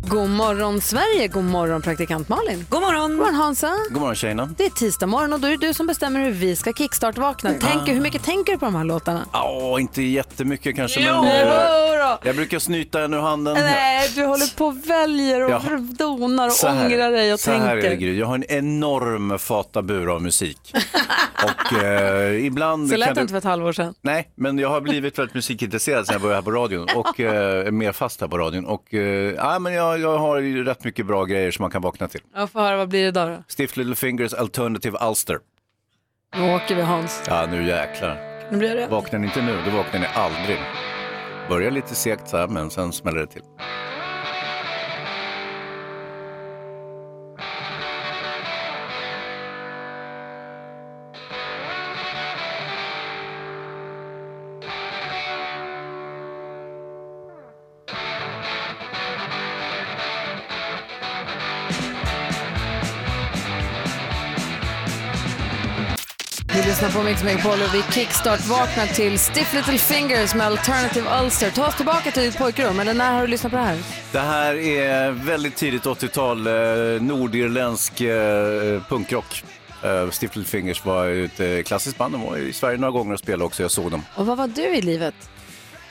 God morgon Sverige, god morgon praktikant Malin. God morgon. God morgon Hansa. God morgon tjejerna. Det är tisdag morgon och då är det du som bestämmer hur vi ska kickstart-vakna. Tänker, hur mycket tänker du på de här låtarna? Ja, inte jättemycket kanske, Jo men eh, då. jag brukar snyta en ur handen. Nej, du håller på och väljer och Ja. donar och Så här- ångrar dig och så här är det, tänker. Gry. Jag har en enorm fatabur av musik. och eh, ibland Så lät det inte för ett halvår sedan. Nej, men jag har blivit väldigt musikintresserad sedan jag började här på radion och eh, är mer fast här på radion. Och eh, ja, men jag, jag har ju rätt mycket bra grejer som man kan vakna till. Jag får höra, vad blir det idag då? Stiff Little Fingers Alternative Ulster. Nu åker vi Hans. Ja, nu jäklar. Nu blir det. Vaknar ni inte nu, då vaknar ni aldrig. Börjar lite segt så här, men sen smäller det till. Lyssnar på Mix Megapol och vi kickstart-vaknar till Stiff Little Fingers med Alternative Ulster. Ta oss tillbaka till ditt pojkrum, eller när har du lyssnat på det här? Det här är väldigt tidigt 80-tal, eh, nordirländsk eh, punkrock. Eh, Stiff Little Fingers var ett eh, klassiskt band, de var i Sverige några gånger och spelade också, jag såg dem. Och vad var du i livet?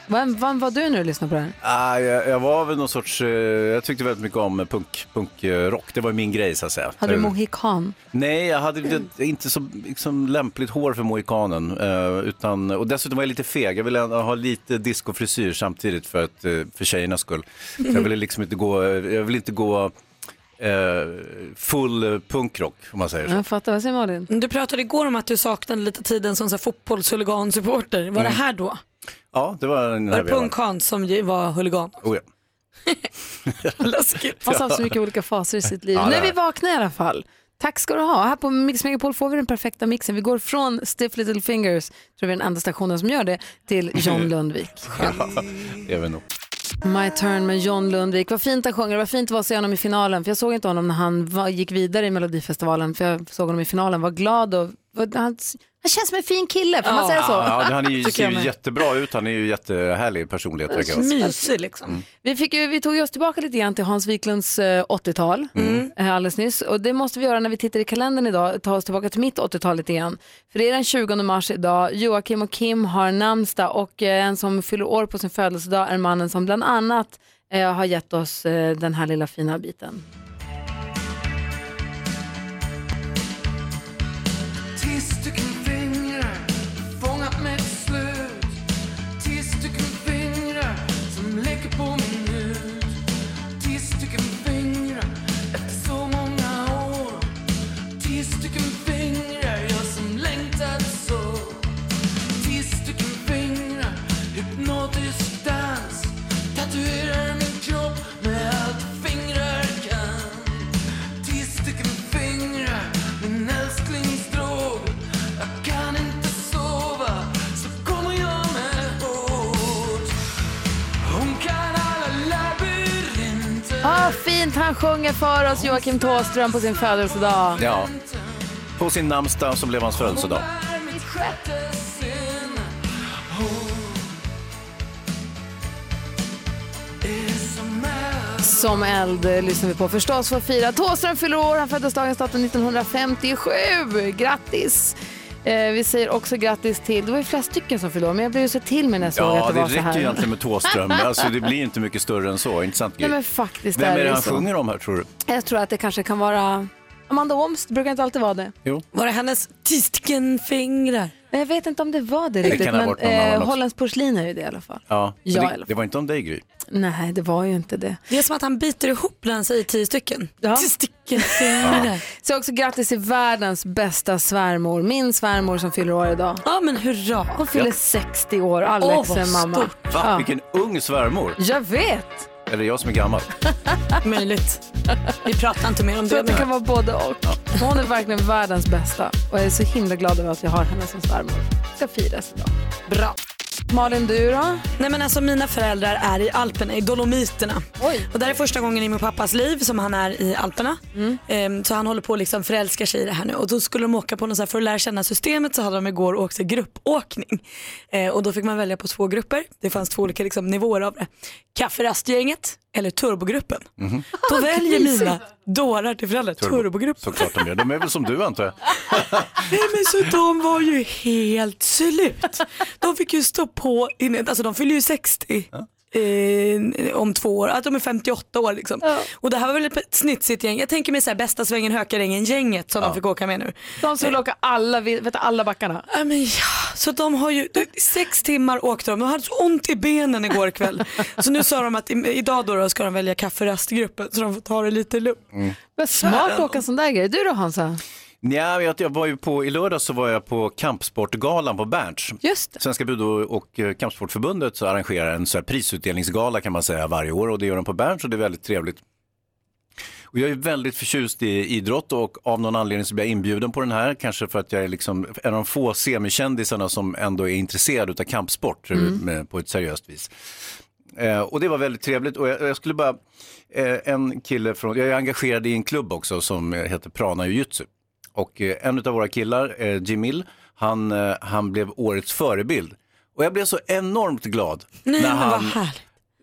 Vem, vem var du när du lyssnade på det här? Ah, jag, jag var väl någon sorts, eh, jag tyckte väldigt mycket om punk, punkrock, det var min grej så att säga. Hade du Eh, mohikan? Nej, jag hade inte- inte så liksom, lämpligt hår för mohikanen. Eh, utan, och dessutom var jag lite feg. Jag ville ha lite discofrisyr samtidigt för, att, eh, för tjejernas skull. Så jag ville liksom inte gå, jag ville inte gå eh, full punkrock om man säger så. Jag fattar, vad säger Malin? Du pratade igår om att du saknade lite tiden som så här fotbollshuligansupporter. Var det här då? Ja, det var den Var här det vevan. Punk-Hans som ju var huligan? Oh, ja. Läskigt. Han har haft så mycket olika faser i sitt liv. Ja, nu det är vi vakna i alla fall. Tack ska du ha. Här på Mix Megapol får vi den perfekta mixen. Vi går från Stiff Little Fingers, tror vi är den enda stationen som gör det, till John Lundvik. Det är väl nog. My turn med John Lundvik. Vad fint han sjunger. Det var fint att vara se honom i finalen. För jag såg inte honom när han var, gick vidare i Melodifestivalen. För jag såg honom i finalen. Var glad och var, han, han känns som en fin kille. Får man säga så? Ja, han är ju, ser ju jättebra ut, han är ju jättehärlig personlighet. verkar det. Mysig liksom. Vi, fick ju, vi tog ju oss tillbaka lite grann till Hans Wiklunds eh, 80-tal eh, alldeles nyss. Och det måste vi göra när vi tittar i kalendern idag, ta oss tillbaka till mitt 80-tal lite grann. För det är den 20 mars idag, Joakim och Kim har namnsdag och eh, en som fyller år på sin födelsedag är mannen som bland annat eh, har gett oss eh, den här lilla fina biten. Ah, fint han sjunger för oss, Joakim Tåström på sin födelsedag. Ja, på sin namnsdag som blev hans födelsedag. som eld lyssnar vi på förstås för att fira. Tåström fyller år, han föddes dagens datum 1957. Grattis! Eh, vi säger också grattis till, det var ju flera stycken som fyllde men jag blev ju så till mig när jag såg Ja, att det, det var så räcker här. ju egentligen med Thåström. Alltså, det blir inte mycket större än så, inte sant Nej men faktiskt Vem är det det han så. sjunger om här tror du? Jag tror att det kanske kan vara Amanda Åms, det brukar inte alltid vara det. Jo. Var det hennes tio stycken fingrar? Men Jag vet inte om det var det riktigt, ha men eh. Hollands porslin är ju det i alla fall. Ja, Ja, i alla det, fall. det var inte om dig Gry. Nej, det var ju inte det. Det är som att han biter ihop han säger tio stycken. Ja. Tio stycken fingrar. Så också grattis till världens bästa svärmor, min svärmor som fyller år idag. Ja men hurra. Hon fyller 60 år, Alex vad är mamma. stort. Va? Ja. Vilken ung svärmor. Jag vet! Eller jag som är gammal. Möjligt. Vi pratar inte mer om Så det att det kan vara både och. Hon är verkligen världens bästa och jag är så himla glad över att jag har henne som svärmor. Ska firas idag. Bra. Malin, du då? Nej men alltså mina föräldrar är i Alperna, i Dolomiterna. Oj. Och det här är första gången i min pappas liv som han är i Alperna. Ehm, så han håller på att liksom förälskar sig i det här nu. Och då skulle de åka på något så här, för att lära känna systemet så hade de igår åkt gruppåkning. Eh, och då fick man välja på två grupper. Det fanns två olika liksom, nivåer av det. Kafferastgänget eller turbogruppen. Då väljer mina dårar till föräldrar turbogruppen. Såklart de gör. De är väl som du antar jag. Nej men så de var ju helt slut. De fick ju stå på, innan, alltså de fyller ju 60. Eh, om två år, att de är 58 år liksom. Och det här var väl ett snitsigt gäng. Jag tänker mig så här, bästa svängen Hökarängen gänget som de fick åka med nu. De som vill åka alla, vet du, alla backarna. Ja, men ja, så de har ju, sex timmar åkte de, de hade så ont i benen igår kväll. Så nu sa de att i, idag då, då ska de välja kafferastgruppen så de får ta det lite lugnt. Men smart att åka sån där grej. Du då Hansa? Nja, jag, jag var ju på, i lördag så var jag på kampsportgalan på Berns. Svenska Budo och eh, Kampsportförbundet så arrangerar en så här prisutdelningsgala kan man säga varje år och det gör de på Berns och det är väldigt trevligt. Och jag är väldigt förtjust i idrott och av någon anledning så blir jag inbjuden på den här, kanske för att jag är liksom en av de få semikändisarna som ändå är intresserad av kampsport eh, med, på ett seriöst vis. Eh, och det var väldigt trevligt och jag, jag skulle bara, eh, en kille från, jag är engagerad i en klubb också som eh, heter Prana Jiu-Jitsu. Och eh, en av våra killar, eh, Jimil, han, eh, han blev årets förebild. Och jag blev så enormt glad Nej när han,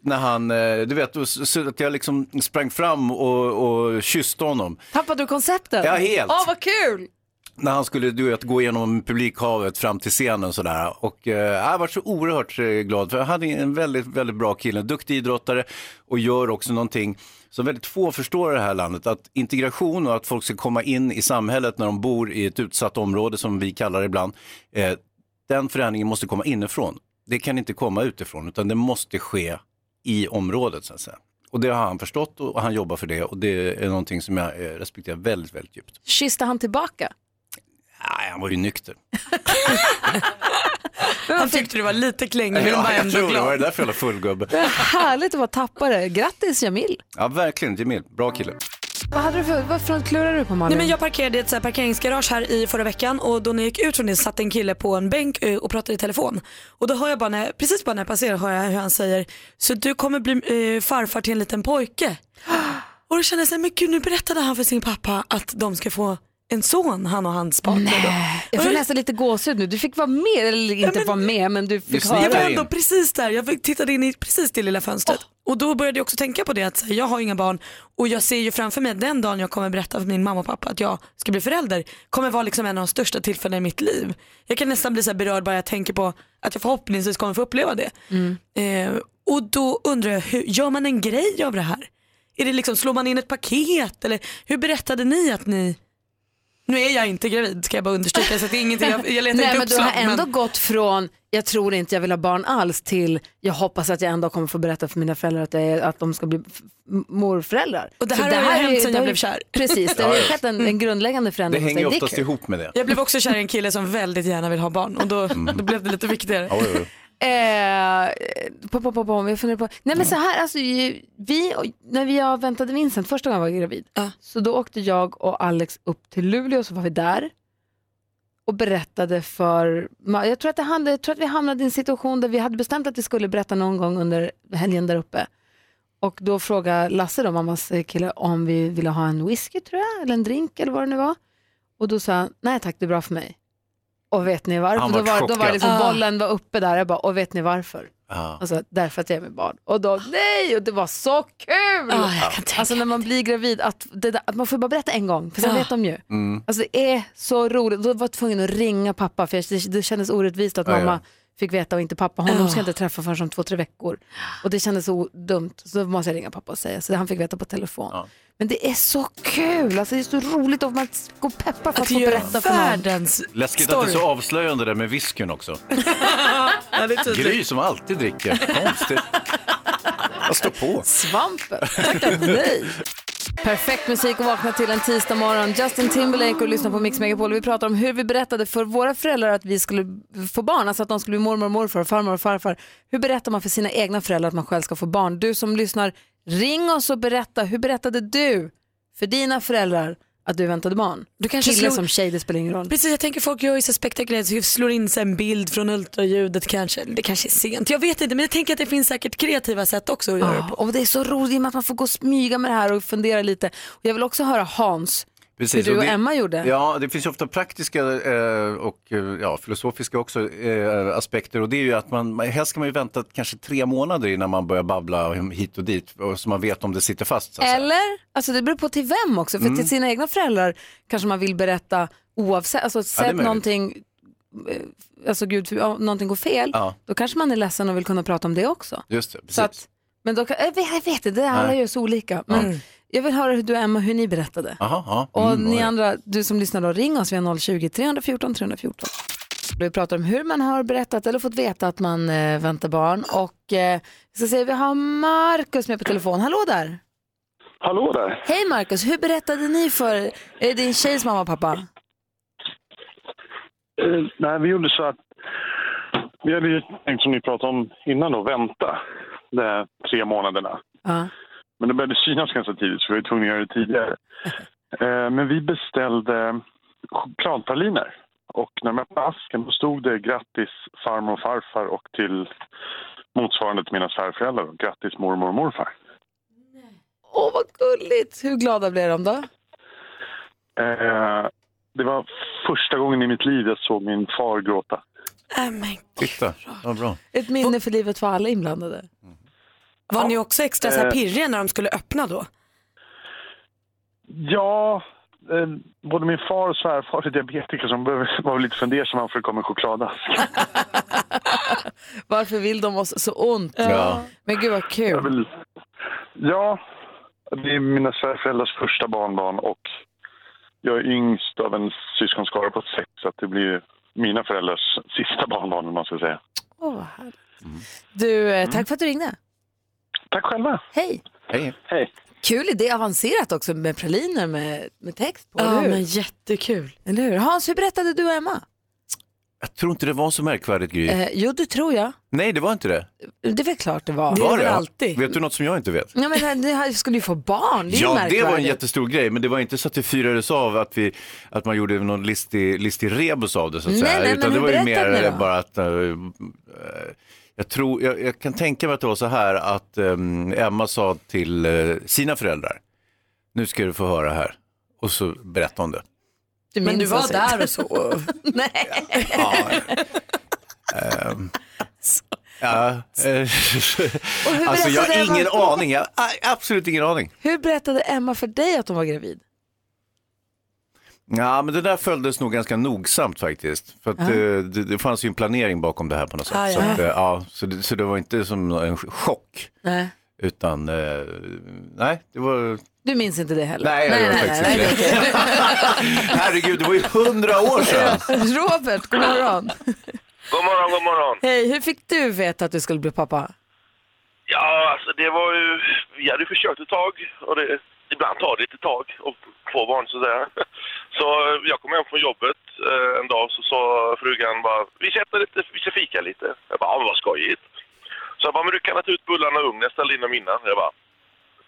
när han, eh, du vet, så- att jag liksom sprang fram och, och kysste honom. Tappade du konceptet? Ja, helt. Åh, vad kul! När han skulle du vet, gå igenom publikhavet fram till scenen sådär. Och eh, jag var så oerhört glad för jag hade en väldigt, väldigt bra kille, duktig idrottare och gör också någonting som väldigt få förstår i det här landet. Att integration och att folk ska komma in i samhället när de bor i ett utsatt område som vi kallar det ibland. Eh, den förändringen måste komma inifrån. Det kan inte komma utifrån utan det måste ske i området så att säga. Och det har han förstått och han jobbar för det och det är någonting som jag eh, respekterar väldigt, väldigt djupt. Kysste han tillbaka? Nej, han var ju nykter. Han tyckte du var lite klängig men var Ja, jag tror det var glad. därför jag var fullgubbe. Det är härligt att vara tappare. Grattis Jamil. Ja, verkligen. Jamil, bra kille. Vad hade du för, vad front klurar du på Malin? Nej, men jag parkerade i ett så här parkeringsgarage här i förra veckan och då när jag gick ut från det satt en kille på en bänk eh, och pratade i telefon. Och då hör jag bara, när, precis bara när jag passerar hör jag hur han säger, så du kommer bli eh, farfar till en liten pojke. Och då kände jag så här, men gud nu berättade han för sin pappa att de ska få en son, han och hans partner. då. Jag får nästan lite gåshud nu. Du fick vara med, eller inte men- vara med, men du Du fick snickrar Jag var höra. in. ändå precis där, jag tittade in i precis det lilla fönstret. Och då började jag också tänka på det att här, jag har inga barn och jag ser ju framför mig att den dagen jag kommer berätta för min mamma och pappa att jag ska bli förälder kommer vara liksom en av de största tillfällena i mitt liv. Jag kan nästan bli så här berörd bara jag tänker på att jag förhoppningsvis kommer få uppleva det. Eh, och då undrar jag, hur, gör man en grej av det här? Är det liksom, slår man in ett paket eller hur berättade ni att ni nu är jag inte gravid ska jag bara understryka så att det är ingenting jag, jag letar Nej inte men upp du har ändå men- gått från jag tror inte jag vill ha barn alls till jag hoppas att jag en dag kommer få berätta för mina föräldrar att, jag är, att de ska bli morföräldrar. Och det Så här har ju hänt är- sedan det jag blev kär. Precis, det har ju skett en, en grundläggande Det förändring hos hänger oftast Det ihop med det. Jag blev också kär i en kille som väldigt gärna vill ha barn och då, då blev det lite viktigare. Eh, på, på, på, på, jag funderar på. Nej men så här, alltså, vi, när vi väntade Vincent första gången jag var gravid, så då åkte jag och Alex upp till Luleå och så var vi där och berättade för, jag tror, att det handlade, jag tror att vi hamnade i en situation där vi hade bestämt att vi skulle berätta någon gång under helgen där uppe. Och då frågade Lasse, då, mammas kille, om vi ville ha en whisky tror jag, eller en drink eller vad det nu var. Och då sa han, nej tack det är bra för mig. Och vet ni varför? Han Då var, då var liksom, Ah. bollen var uppe där, jag bara, och vet ni varför? Ja. Alltså därför att jag är med barn. Och då, nej, och det var så kul! Ja, jag kan tänka alltså när man blir gravid, att, det där, att man får bara berätta en gång, för sen Ja. vet de ju. Mm. Alltså det är så roligt. Då var jag tvungen att ringa pappa, för jag- det, det kändes orättvist att Ja, ja. Fick veta och inte pappa. Honom ska jag inte träffa förrän om två, tre veckor. Och det kändes så dumt, så då måste jag ringa pappa och säga. Så han fick veta på telefon. Ja. Men det är så kul, alltså det är så roligt och man går och peppar för att, Att få berätta för någon. världens Läskigt att det är story. så avslöjande där med whiskyn också. Ja, det är tydligt. Gry som alltid dricker. Konstigt. Jag står på. Svampen, tackar nej. Perfekt musik att vakna till en tisdag morgon. Justin Timberlake och lyssna på Mix Megapol. Vi pratar om hur vi berättade för våra föräldrar att vi skulle få barn, alltså att de skulle bli mormor, och morfar, farmor och farfar. Hur berättar man för sina egna föräldrar att man själv ska få barn? Du som lyssnar, ring oss och berätta. Hur berättade du för dina föräldrar att du väntade barn. Du kanske Kille slog- som tjej, det spelar ingen roll. Precis, jag tänker folk gör ju så spektakulärt, så slår in sig en bild från ultraljudet kanske. Det kanske är sent, jag vet inte men jag tänker att det finns säkert kreativa sätt också att göra det Ja, på. och det är så roligt att man får gå och smyga med det här och fundera lite. Och jag vill också höra Hans, Precis, hur du och det- Emma gjorde. Ja, det finns ju ofta praktiska eh, och eh, ja, filosofiska också eh, aspekter och det är ju att man, helst ska man ju vänta kanske tre månader innan man börjar babbla hit och dit och så man vet om det sitter fast. Så. Eller, alltså det beror på till vem också. För till sina egna föräldrar kanske man vill berätta oavsett, alltså sett möjligt. någonting, eh, alltså gud, ja, någonting går fel, Ja. då kanske man är ledsen och vill kunna prata om det också. Just det, precis. Så att, men då kan, jag, vet, jag vet inte, det alla Nej. gör så olika. Men jag vill höra hur du och Emma, hur ni berättade. Aha, ja. Och Mm, ni oj. andra, du som lyssnar då, ring oss via 020-314 314. Vi pratar om hur man har berättat eller fått veta att man eh, väntar barn. Och eh, jag ska vi har Markus med på telefon. Hallå där! Hallå där. Hej Markus, hur berättade ni för är det din tjejs mamma och pappa? Eh, nej, vi gjorde så att vi hade ju tänkt som ni pratade om innan då, vänta de här tre månaderna. Ja. Men det började synas ganska tidigt så vi var tvungna att göra det tidigare. Eh, men vi beställde chokladpraliner. Och när man öppnade asken stod det grattis farmor och farfar och till motsvarande till mina svärföräldrar. Grattis mormor och morfar. Åh vad gulligt! Hur glada blev de då? Eh, det var första gången i mitt liv jag såg min far gråta. Äh, men, Titta, vad bra. Ett minne för livet för alla inblandade. Var ni också extra så här Eh. pirriga när de skulle öppna då? Ja, eh, både min far och svärfar är diabetiker som behöver vara lite fundersamma för det kommer chokladask. Varför vill de oss så ont? Ja. Men gud vad kul. vill, ja, det är mina svärföräldrars första barnbarn och jag är yngst av en syskonskara på sex så att det blir mina föräldrars sista barnbarn om man ska säga. Åh, vad härligt. Du, eh, tack för att du ringde. Tack själva. Hej! Hej. Hej. Kul idé, avancerat också med praliner med, med text på, Ja eller hur? men jättekul. Eller hur? Hans, hur berättade du och Emma? Jag tror inte det var så märkvärdigt Gry. Eh, jo, det tror jag. Nej, det var inte det. Det är väl klart det var. Det var det? alltid. Vet du något som jag inte vet? Ja, men det här skulle ju få barn, det är ju Ja, det var en jättestor grej, men det var inte så att det firades av att, vi, att man gjorde någon listig, listig rebus av det så att Nej, säga. nej, men Utan det hur var ju berättade mer ni då? bara att eh, jag, tror, jag, jag kan tänka mig att det var så här att eh, Emma sa till eh, sina föräldrar, nu ska du få höra här. Och så berättade hon det. Du Men du var där och så. Nej. Ja, ehm, ja, eh, alltså jag har ingen Emma? aning, jag har absolut ingen aning. Hur berättade Emma för dig att hon var gravid? Ja, men det där följdes nog ganska nogsamt faktiskt. För att, eh, det, det fanns ju en planering bakom det här på något sätt. Ah, ja. Så, att, eh, ja, så, det, så det var inte som en chock. Nej. Utan, eh, nej, det var... Du minns inte det heller? Nej, jag gör faktiskt inte det. Herregud, det var ju hundra år sedan. Robert, god morgon. God morgon, god morgon. Hej, hur fick du veta att du skulle bli pappa? Ja, alltså det var ju... Vi hade försökt ett tag och det, ibland tar det lite tag att få barn så att säga. Så eh, jag kom hem från jobbet eh, en dag så sa frugan bara, vi sätter lite, vi ska fika lite. Jag bara, men vad skojigt. Så jag bara, men du kan ta ut bullarna i ugnen, ställ in dem innan. Jag bara,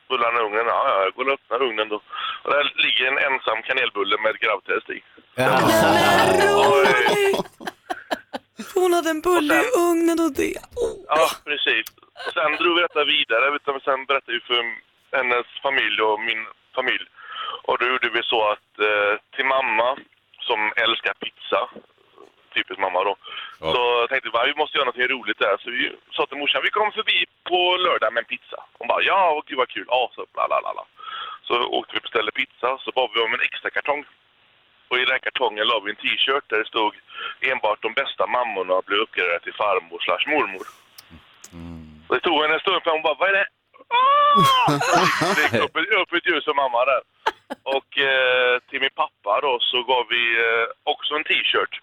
bullarna i ugnen, ja ja, jag går och öppnar ugnen då. Och där ligger en ensam kanelbulle med ett grabbtest i. Hon hade en bulle i ugnen och det. Ja, precis. Och sen drog vi detta vidare. Utan sen berättade vi för hennes familj och min familj. Och då gjorde vi så att eh, till mamma, som älskar pizza, typiskt mamma då, Ja. så tänkte vi vi måste göra något roligt där. Så vi sa till morsan, vi kommer förbi på lördag med en pizza. Hon bara, ja, och gud vad kul. Ja, så bla bla bla. Så åkte vi och beställde pizza, så bad vi om en extra kartong. Och i den här kartongen la vi en t-shirt där det stod enbart de bästa mammorna blev uppgraderade till farmor slash mormor. Och det tog henne en stund för hon bara, vad är det? Ah! Gick upp, ett- upp ett ljus för mamma där. Och eh, till min pappa då så gav vi eh, också en t-shirt.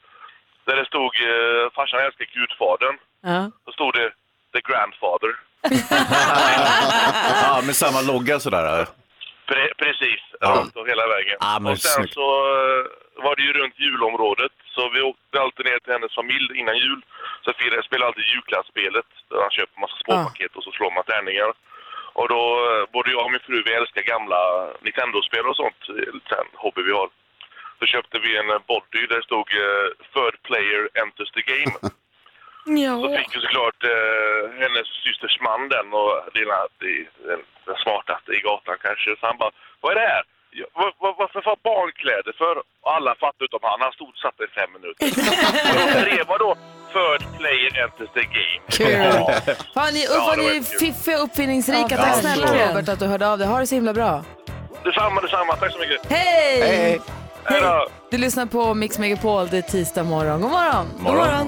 Där det stod eh, farsan älskar gudfadern. Ja. Så stod det the grandfather. Ja, med samma logga sådär. Pre- precis, Ja. runt och hela vägen. Ja, men och sen snyggt. så eh, var det ju runt julområdet. Så vi åkte alltid ner till hennes familj innan jul. Så spelade alltid julklappsspelet. Där han köper massa småpaket och så slår man tärningar. Och då, eh, både jag och min fru, vi älskar gamla Nintendo-spel och sånt. Så här en hobby vi har. Så köpte vi en eh, body där det stod eh, Third player enters the game. Så Ja. fick ju såklart eh, hennes systers man den och den, den smartaste i gatan kanske. Så han bara, vad är det här? Ja, vad, vad, varför får barnkläder för? Alla fattade utom han. Han stod och satt i fem minuter. skrev man då Third player enters the game. Kul. Ja. Fan, ni, Ja, vad det ni var fiffiga och uppfinningsrika. Ja, Tack ja, snälla så. Robert att du hörde av dig. Ha det så himla bra. Detsamma, detsamma. Tack så mycket. Hej! Hej då! Du lyssnar på Mix Megapol, det är tisdag morgon. God morgon! God morgon.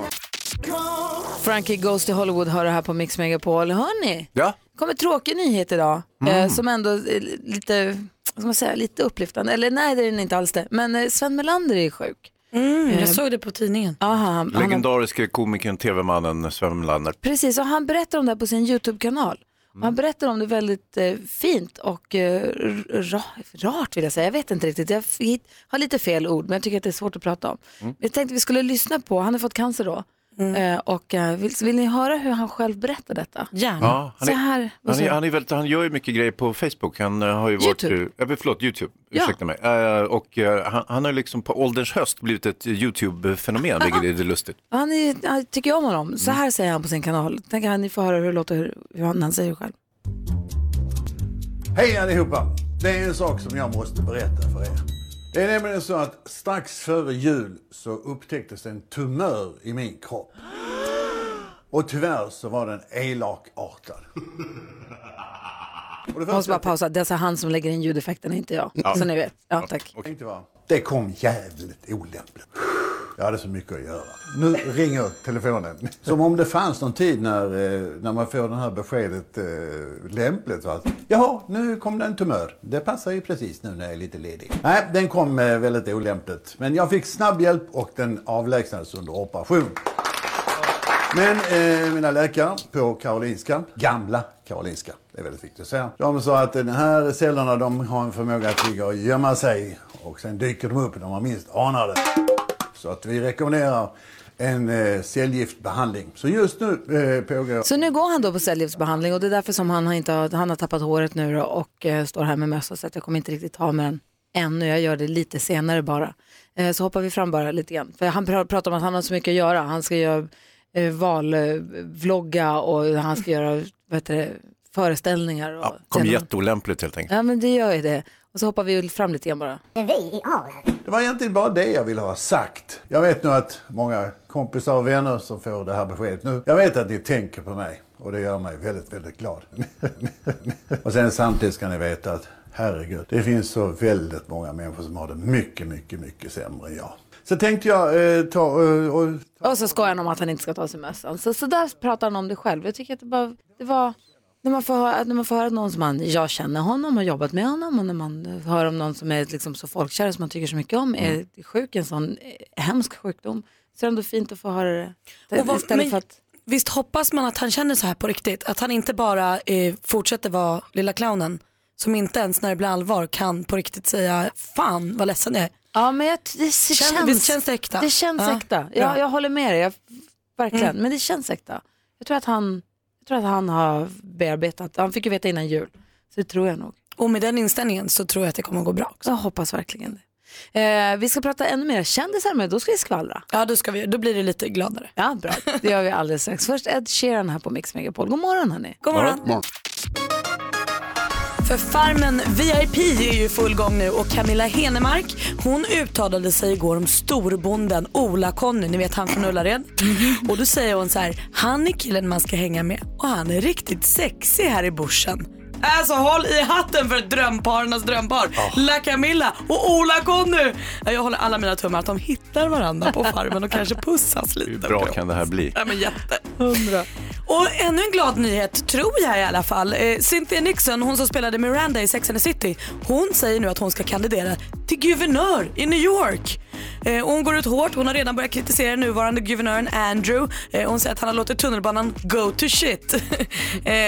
Frankie Goes to Hollywood hör det här på Mix Megapol. Hörni, Ja, kommer tråkig nyhet idag eh, som ändå är lite, vad man säga, lite upplyftande. Eller nej, det är den inte alls det. Men eh, Sven Melander är sjuk. Mm, jag såg det på tidningen. Aha, han, legendariske komikern, tv-mannen Sven Melander. precis, och han berättar om det här på sin YouTube-kanal. Och Han berättar om det väldigt eh, fint och eh, ra, rart vill jag säga. Jag vet inte riktigt, jag har lite fel ord men jag tycker att det är svårt att prata om. Jag tänkte vi skulle lyssna på, han har fått cancer då. Eh, och eh, vill, vill ni höra hur han själv berättar detta? Gärna. Ja, han, Så är, här, vad han, är, han, är väldigt, han gör ju mycket grejer på Facebook. Han eh, har ju varit... YouTube. Ja, förlåt, YouTube. Ja. Ursäkta mig. Eh, och eh, han, han har liksom på ålderns höst blivit ett YouTube-fenomen, vilket är lite lustigt. Han är, jag tycker om honom. Så här säger han på sin kanal. Tänker han, ni får höra hur det låter, hur, hur han, han säger det själv. Hej allihopa! Det är en sak som jag måste berätta för er. Det är nämligen så att strax före jul så upptäcktes en tumör i min kropp. Och tyvärr så var den elakartad. Och det måste bara pausa. Det är alltså han som lägger in ljudeffekterna, inte jag. Så ni vet. Ja, tack. det kom jävligt olämpligt. Jag hade så mycket att göra. Nu ringer telefonen. Som om det fanns någon tid när, eh, när man får det här beskedet eh, lämpligt. Va? Jaha, nu kom det en tumör. Det passar ju precis nu när jag är lite ledig. Nej, den kom eh, väldigt olämpligt. Men jag fick snabb hjälp och den avlägsnades under operation. Men eh, mina läkare på Karolinska, gamla Karolinska, det är väldigt viktigt att säga. De sa att de här cellerna de har en förmåga att ligga och gömma sig och sen dyker de upp när man minst anar det. Så att vi rekommenderar en eh, cellgiftbehandling. Så just nu eh, pågår... Så nu går han då på cellgiftsbehandling och det är därför som han har, inte har, han har tappat håret nu då och eh, står här med mössa så att jag kommer inte riktigt ha med den ännu. Jag gör det lite senare bara. Eh, så hoppar vi fram bara lite grann. För han pr- pratar om att han har så mycket att göra. Han ska göra eh, valvlogga och han ska göra vad heter det, föreställningar. Och Ja, kom jätteolämpligt helt enkelt. Ja men det gör ju det. Och så hoppar vi fram lite grann bara. Det var egentligen bara det jag ville ha sagt. Jag vet nu att många kompisar och vänner som får det här beskedet nu. Jag vet att ni tänker på mig och det gör mig väldigt, väldigt glad. och sen samtidigt ska ni veta att herregud, det finns så väldigt många människor som har det mycket, mycket, mycket sämre än jag. Så tänkte jag eh, ta eh, och Och så skojar han om att han inte ska ta sig mössan. Så, så där pratar han om det själv. Jag tycker att det, bara, det var, när man, får höra, när man får höra någon som man, jag känner honom, har jobbat med honom och när man hör om någon som är liksom så folkkär som man tycker så mycket om, är sjuk i en sån eh, hemsk sjukdom. Så är det ändå fint att få höra det. det Och vad- istället men- för att, Visst hoppas man att han känner så här på riktigt? Att han inte bara eh, fortsätter vara lilla clownen som inte ens när det blir allvar kan på riktigt säga fan vad ledsen jag är. ja men jag, det Känns, känns, visst känns det äkta? det känns Ja, äkta. Jag, jag håller med dig, jag, verkligen. Mm. Men det känns äkta. Jag tror, att han, jag tror att han har bearbetat, han fick ju veta innan jul. Så det tror jag nog. Och med den inställningen så tror jag att det kommer gå bra också. Jag hoppas verkligen det. Eh, vi ska prata ännu mer kändisar men då ska vi skvallra. Ja då, ska vi, då blir det lite gladare. Ja, bra. Det gör vi alldeles strax. Först Ed Sheeran här på Mix Megapol. God morgon hörni. God morgon. För Farmen VIP är ju full gång nu och Camilla Henemark hon uttalade sig igår om storbonden Ola-Conny, ni vet han från Ullared. Och då säger hon så här, han är killen man ska hänga med och han är riktigt sexig här i bushen. Alltså håll i hatten för drömparnas drömpar. La Camilla och Ola-Conny. Ja, Jag håller alla mina tummar att de hittar varandra på Farmen och kanske pussas lite. Hur bra kan det här bli? Ja, men jätte. Hundra. Och ännu en glad nyhet, tror jag i alla fall. Eh, Cynthia Nixon, hon som spelade Miranda i Sex and the City, hon säger nu att hon ska kandidera till guvernör i New York. Eh, och hon går ut hårt. Hon har redan börjat kritisera den nuvarande guvernören Andrew. Eh, hon säger att han har låtit tunnelbanan go to shit.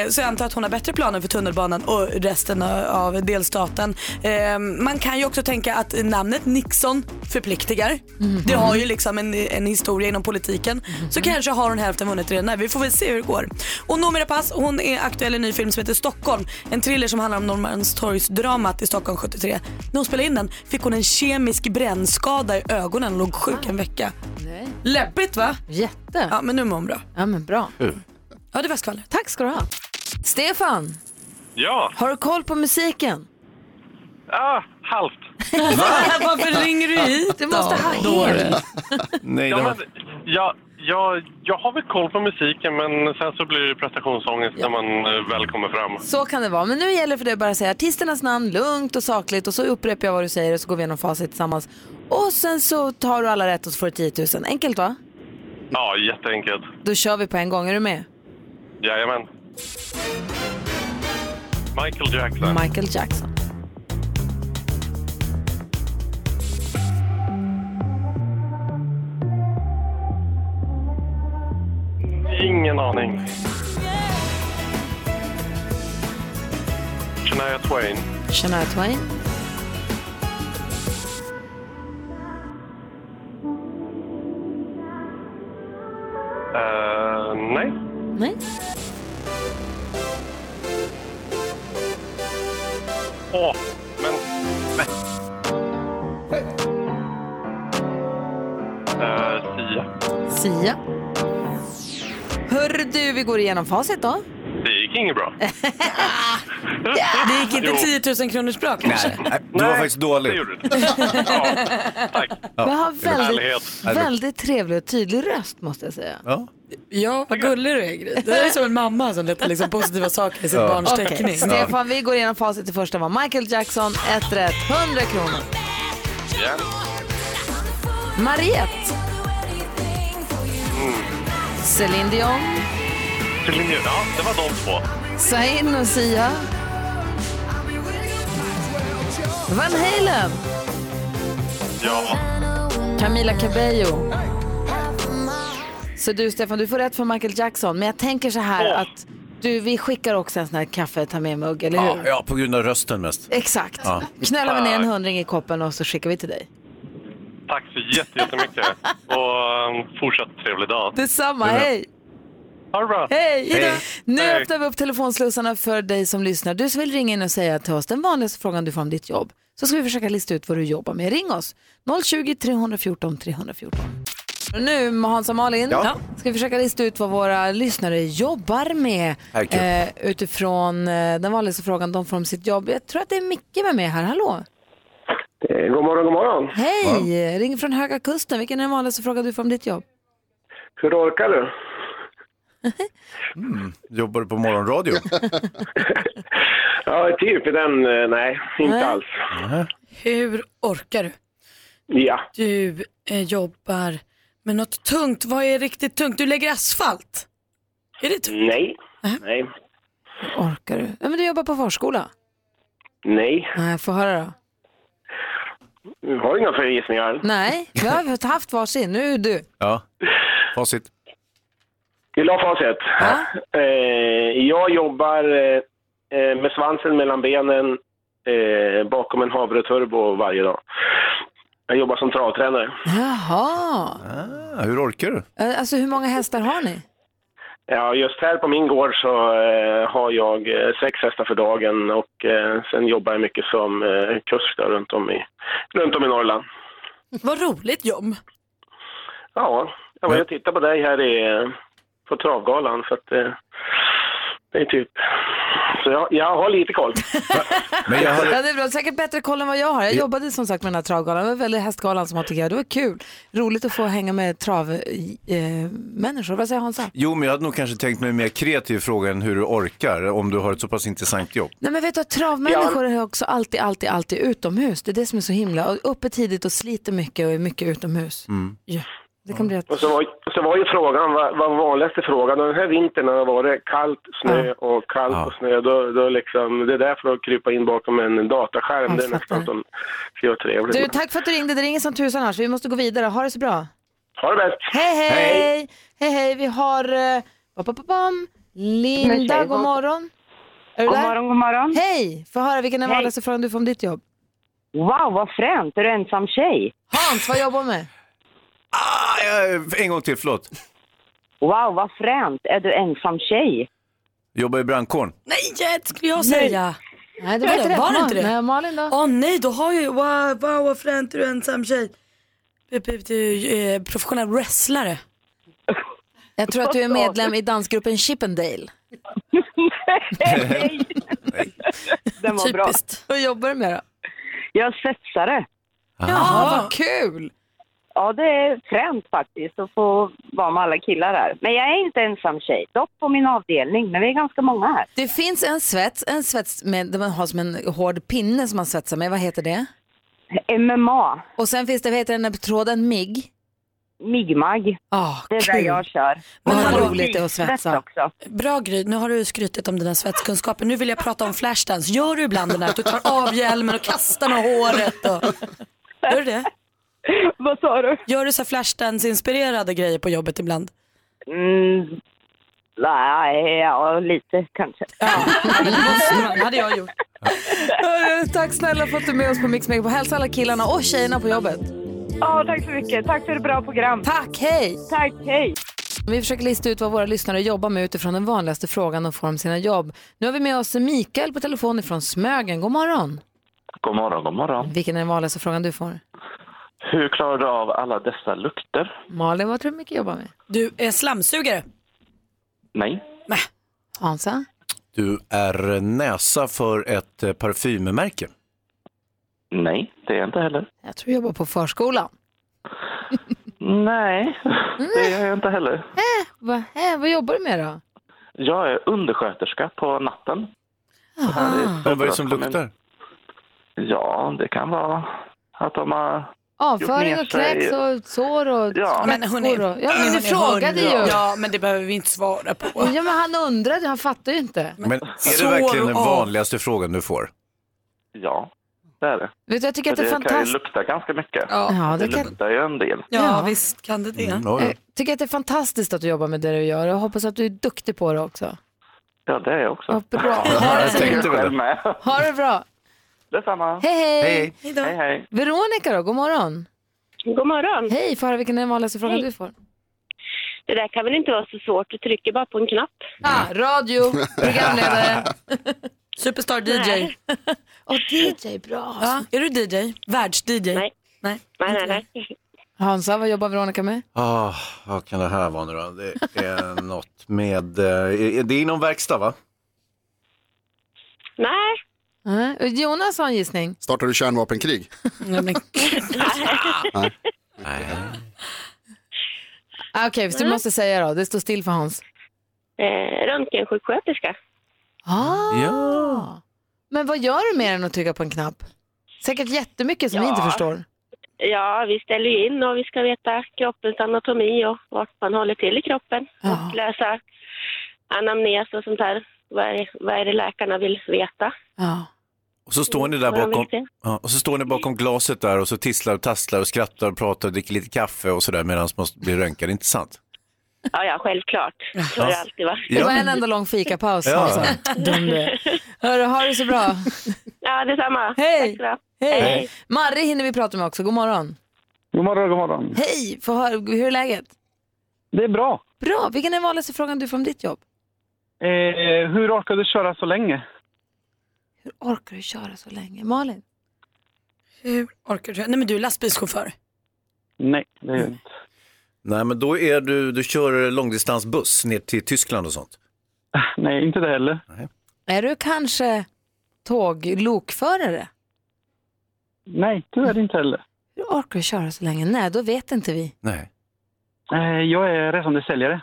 så jag antar att hon har bättre planer för tunnelbanan och resten av delstaten. Eh, man kan ju också tänka att namnet Nixon förpliktigar. Det har ju liksom en, en historia inom politiken. Så kanske har hon hälften vunnit redan. Nej, vi får väl se hur det går. Och Noomi Rapace, hon är aktuell i en ny film som heter Stockholm. En thriller som handlar om Norrmalmstorgsdramat i Stockholm 73. När hon spelade in den fick hon en kemisk brännskada i ögonen och låg sjuk en vecka. Nej. Läbbigt va? Jätte. Ja men nu mår hon bra. Ja men bra. Ja det var skvallret. Tack ska du ha. Stefan, Ja, har du koll på musiken? ah, halvt. Varför ringer du hit Du måste ha helt. Nej, Ja, det men, var... jag, jag, jag har väl koll på musiken men sen så blir det prestationsångest när man eh, väl kommer fram. Så kan det vara. Men nu gäller det för dig bara att säga artisternas namn lugnt och sakligt och så upprepar jag vad du säger och så går vi igenom facit tillsammans. Och sen så tar du alla rätt och så får du 10 000. Enkelt va? Ja, jätteenkelt. Då kör vi på en gång. Är du med? Jajamän. Michael Jackson. Michael Jackson. Ingen aning. Shania Twain. Shania Twain. Eh, nej. Nej. Åh, men... Eh, Sia. Sia. Hörru du, vi går igenom facit då. Det gick inget bra. Det gick inte 10 000 kronors bra kanske? Nej, du var faktiskt dålig. Det gjorde det. Ja, tack. Vi har väldigt, väldigt trevlig och tydlig röst måste jag säga. Ja. Ja, vad gullig du är Gry. Det är som en mamma som letar liksom positiva saker i sitt barns teckning. Stefan, vi går igenom facit. Det första var Michael Jackson, ett rätt, 100 kronor. Ja. Mariette. Céline Dion, Celine Dion. Ja, det var de två. Zayn och Sia. Van Halen, Ja. Camila Cabello. Så du Stefan, du får rätt för Michael Jackson. Men jag tänker så här Åh. att du, vi skickar också en sån här kaffe, ta med mugg, eller hur? Ja, ja, på grund av rösten mest. Exakt. Ja. Knölar vi ner en hundring i koppen och så skickar vi till dig. Tack så jätte- jättemycket. Och um, fortsatt trevlig dag. Detsamma, hej! Ha det bra. Hej! Hej. Nu Hej. öppnar vi upp telefonslussarna för dig som lyssnar. Du som vill ringa in och säga till oss den vanligaste frågan du får om ditt jobb. Så ska vi försöka lista ut vad du jobbar med. Ring oss! 020 314 314. Och nu Hans och Malin Ja. ska vi försöka lista ut vad våra lyssnare jobbar med är eh, utifrån eh, den vanligaste frågan de får om sitt jobb. Jag tror att det är Micke med mig här. Hallå! Eh, God morgon, god morgon. Hej! Ring från Höga Kusten. Vilken är den vanligaste frågan du får om ditt jobb? Hur orkar du? Jobbar du på morgonradio? Ja, typ i den, eh, nej, inte Nej. alls. Hur orkar du? Ja, Du eh, jobbar med något tungt. Vad är riktigt tungt? Du lägger asfalt. Är det tungt? nej, nej, Orkar du? Ja, men du jobbar på förskola. nej. Nej, få höra då. Du har inga förgissningar. Nej, vi har haft varsin. Nu du. Ja. Facit. Vill du ha facit? Ja. Eh, jag jobbar eh, eh, med svansen mellan benen eh, bakom en havreturbo varje dag. Jag jobbar som travtränare. Jaha. Ah, hur orkar du? Alltså hur många hästar har ni? Ja, just här på min gård så eh, har jag eh, sex hästar för dagen och eh, sen jobbar jag mycket som eh, kusk där runt om i, runt om i Norrland. Vad roligt jobb. Ja, jag var ju och tittade på dig här i, eh, på Travgalan så att eh, det är typ... Så jag, jag har lite koll. Men jag Ja, hade... det är bra. Säkert bättre koll än vad jag har. Jag jobbade som sagt med den här travgalan. Det var väldigt hästgalan som jag tycker. Det var kul. Roligt att få hänga med travmänniskor. Eh, vad säger Hansa? Jo, men jag hade nog kanske tänkt mig en mer kreativ fråga än hur du orkar om du har ett så pass intressant jobb. Nej men vet du att travmänniskor är också alltid, alltid, alltid utomhus. Det är det som är så himla. Och uppe tidigt och sliter mycket och är mycket utomhus. Ja. Det kan bli ett... Och så var, så var ju frågan, vad, vad vanligaste frågan, och den här vintern har det varit kallt, snö och kallt Ja. och snö, då, då liksom, det är därför att krypa in bakom en dataskärm, Jag det är nästan som, ska vara trevligt. Du, tack för att du ringde. Det ringer som tusan annars. Vi måste gå vidare. Ha det så bra. Ha det bäst! Hej, hej! Hej, hej. Vi har eh, bam, bam, bam. Linda, god morgon. Är du God där? morgon, god morgon. Hej! Få höra vilken är Hej. vanligaste frågan du får om ditt jobb. Wow, vad fränt. Är du ensam tjej? Hans, vad jobbar du med? Ah, ja, en gång till, förlåt. Wow, vad fränt. Är du ensam tjej? Jobbar i brandkåren. Nej, det skulle jag säga. Nej, det var inte rätt. Var det inte det? Nej, Malin då? Åh nej, då har ju, wow, wow vad fränt är du ensam tjej. Du är eh, professionell wrestlare. Jag tror att du är medlem i dansgruppen Chippendale. Den var bra. Typiskt. Vad jobbar du med då? Jag är svetsare. Jaha, vad kul! Ja, det är fränt faktiskt att få vara med alla killar här. Men jag är inte ensam tjej, dock på min avdelning, men vi är ganska många här. Det finns en svets, en svets med, där man har som en hård pinne som man svetsar med. Vad heter det? MMA, Och sen finns det, vad heter den där tråden, MIG? Migmag, Ah, det är kul. där jag kör. Men vad roligt det är att svets svetsa. också. Bra Gry, nu har du skrytit om dina svetskunskaper. Nu vill jag prata om flashdance. Gör du ibland den där att du tar av hjälmen och kastar med håret? Och... Gör du det? Vad sa du? Gör du så flashdance-inspirerade grejer på jobbet ibland? Mm, nej, ja, lite kanske. Ja, det hade jag gjort. Tack snälla för att du är med oss på Mix Megapol. Hälsa alla killarna och tjejerna på jobbet. Ja, tack så mycket. Tack för ett bra program. Tack, hej! Tack, hej. Vi försöker lista ut vad våra lyssnare jobbar med utifrån den vanligaste frågan de får om sina jobb. Nu har vi med oss Mikael på telefon från Smögen. God morgon! God morgon, god morgon. Vilken är den vanligaste frågan du får? Hur klarar du av alla dessa lukter? Malin, vad tror du mycket jobbar med? Du är slamsugare. Nej. Hansa? Du är näsa för ett eh, parfymmärke. Nej, det är jag inte heller. Jag tror du jobbar på förskolan. Nej, det är jag inte heller. Va, äh, vad jobbar du med då? Jag är undersköterska på natten. Men vad är det som luktar? Ja, det kan vara att de har... Avföring och kräks och sår och Ja. Men hon är, och... Ja, men du frågade ju. Ja, men det behöver vi inte svara på. Ja, men han undrade, han fattar ju inte. Men är det verkligen den vanligaste frågan du får? Ja, det är det. Vet du, jag tycker För att det är det kan ju fantastiskt. lukta ganska mycket. Ja. Ja, det Det kan... luktar ju en del. Ja, Ja. visst kan det det. Mm, ja, Jag ja. tycker att det är fantastiskt att du jobbar med det du gör. Jag hoppas att du är duktig på det också. Ja, det är jag också. Ja, bra. Ja, jag tänkte väl. Ha det bra. Detsamma. Hej, hej. Hej. Hej, hej. Veronica då, god morgon. God morgon. Hej, får höra vilken är den vanligaste frågan Hej. du får? Det där kan väl inte vara så svårt, du trycker bara på en knapp. Ah, radio, programledare. Superstar DJ. Och DJ, bra. Ja, är du DJ? Världs-DJ? Nej. Nej. Nej, nej, nej. Hansa, vad jobbar Veronica med? Ah, vad kan det här vara nu då? Det är något med... eh, är- Det är inom verkstad va? Nej, Uh, Jonas har en gissning. Startar du kärnvapenkrig? Nej, men- Nej. Ah, Okej, så du måste säga då. Det står still för Hans. eh, röntgensjuksköterska. Ah. Ja. Men vad gör du mer än att trycka på en knapp? Säkert jättemycket som vi Ja. inte förstår. Ja, vi ställer ju in och vi ska veta kroppens anatomi och vart man håller till i kroppen. Ja. Och läsa anamnes och sånt där. Vad är, vad är det läkarna vill veta? Ja. Och så står ni där bakom, ja, och så står ni bakom glaset där och så tisslar och tasslar och skrattar och pratar och dricker lite kaffe och sådär medan man blir röntgad, inte sant? Ja, ja, självklart. Så har det alltid varit. Det var en enda lång fikapaus. Ja. Är. Hörru, ha det så bra. Ja, detsamma. Hej. Tack bra. Hej. Marre hinner vi prata med också. God morgon. God morgon, god morgon. Hej, Få höra, hur är läget? Det är bra. Bra. Vilken är den vanligaste frågan du får om ditt jobb? Eh, hur orkar du köra så länge? Hur orkar du köra så länge? Malin? Hur orkar du? Nej men du är lastbilschaufför. Nej, det är jag inte. Nej, men då är du, du kör långdistansbuss ner till Tyskland och sånt. Nej, inte det heller. Är du kanske tåglokförare? Nej, tyvärr inte heller. Hur orkar du köra så länge? Nej, då vet inte vi. Nej. Eh, jag är resande säljare.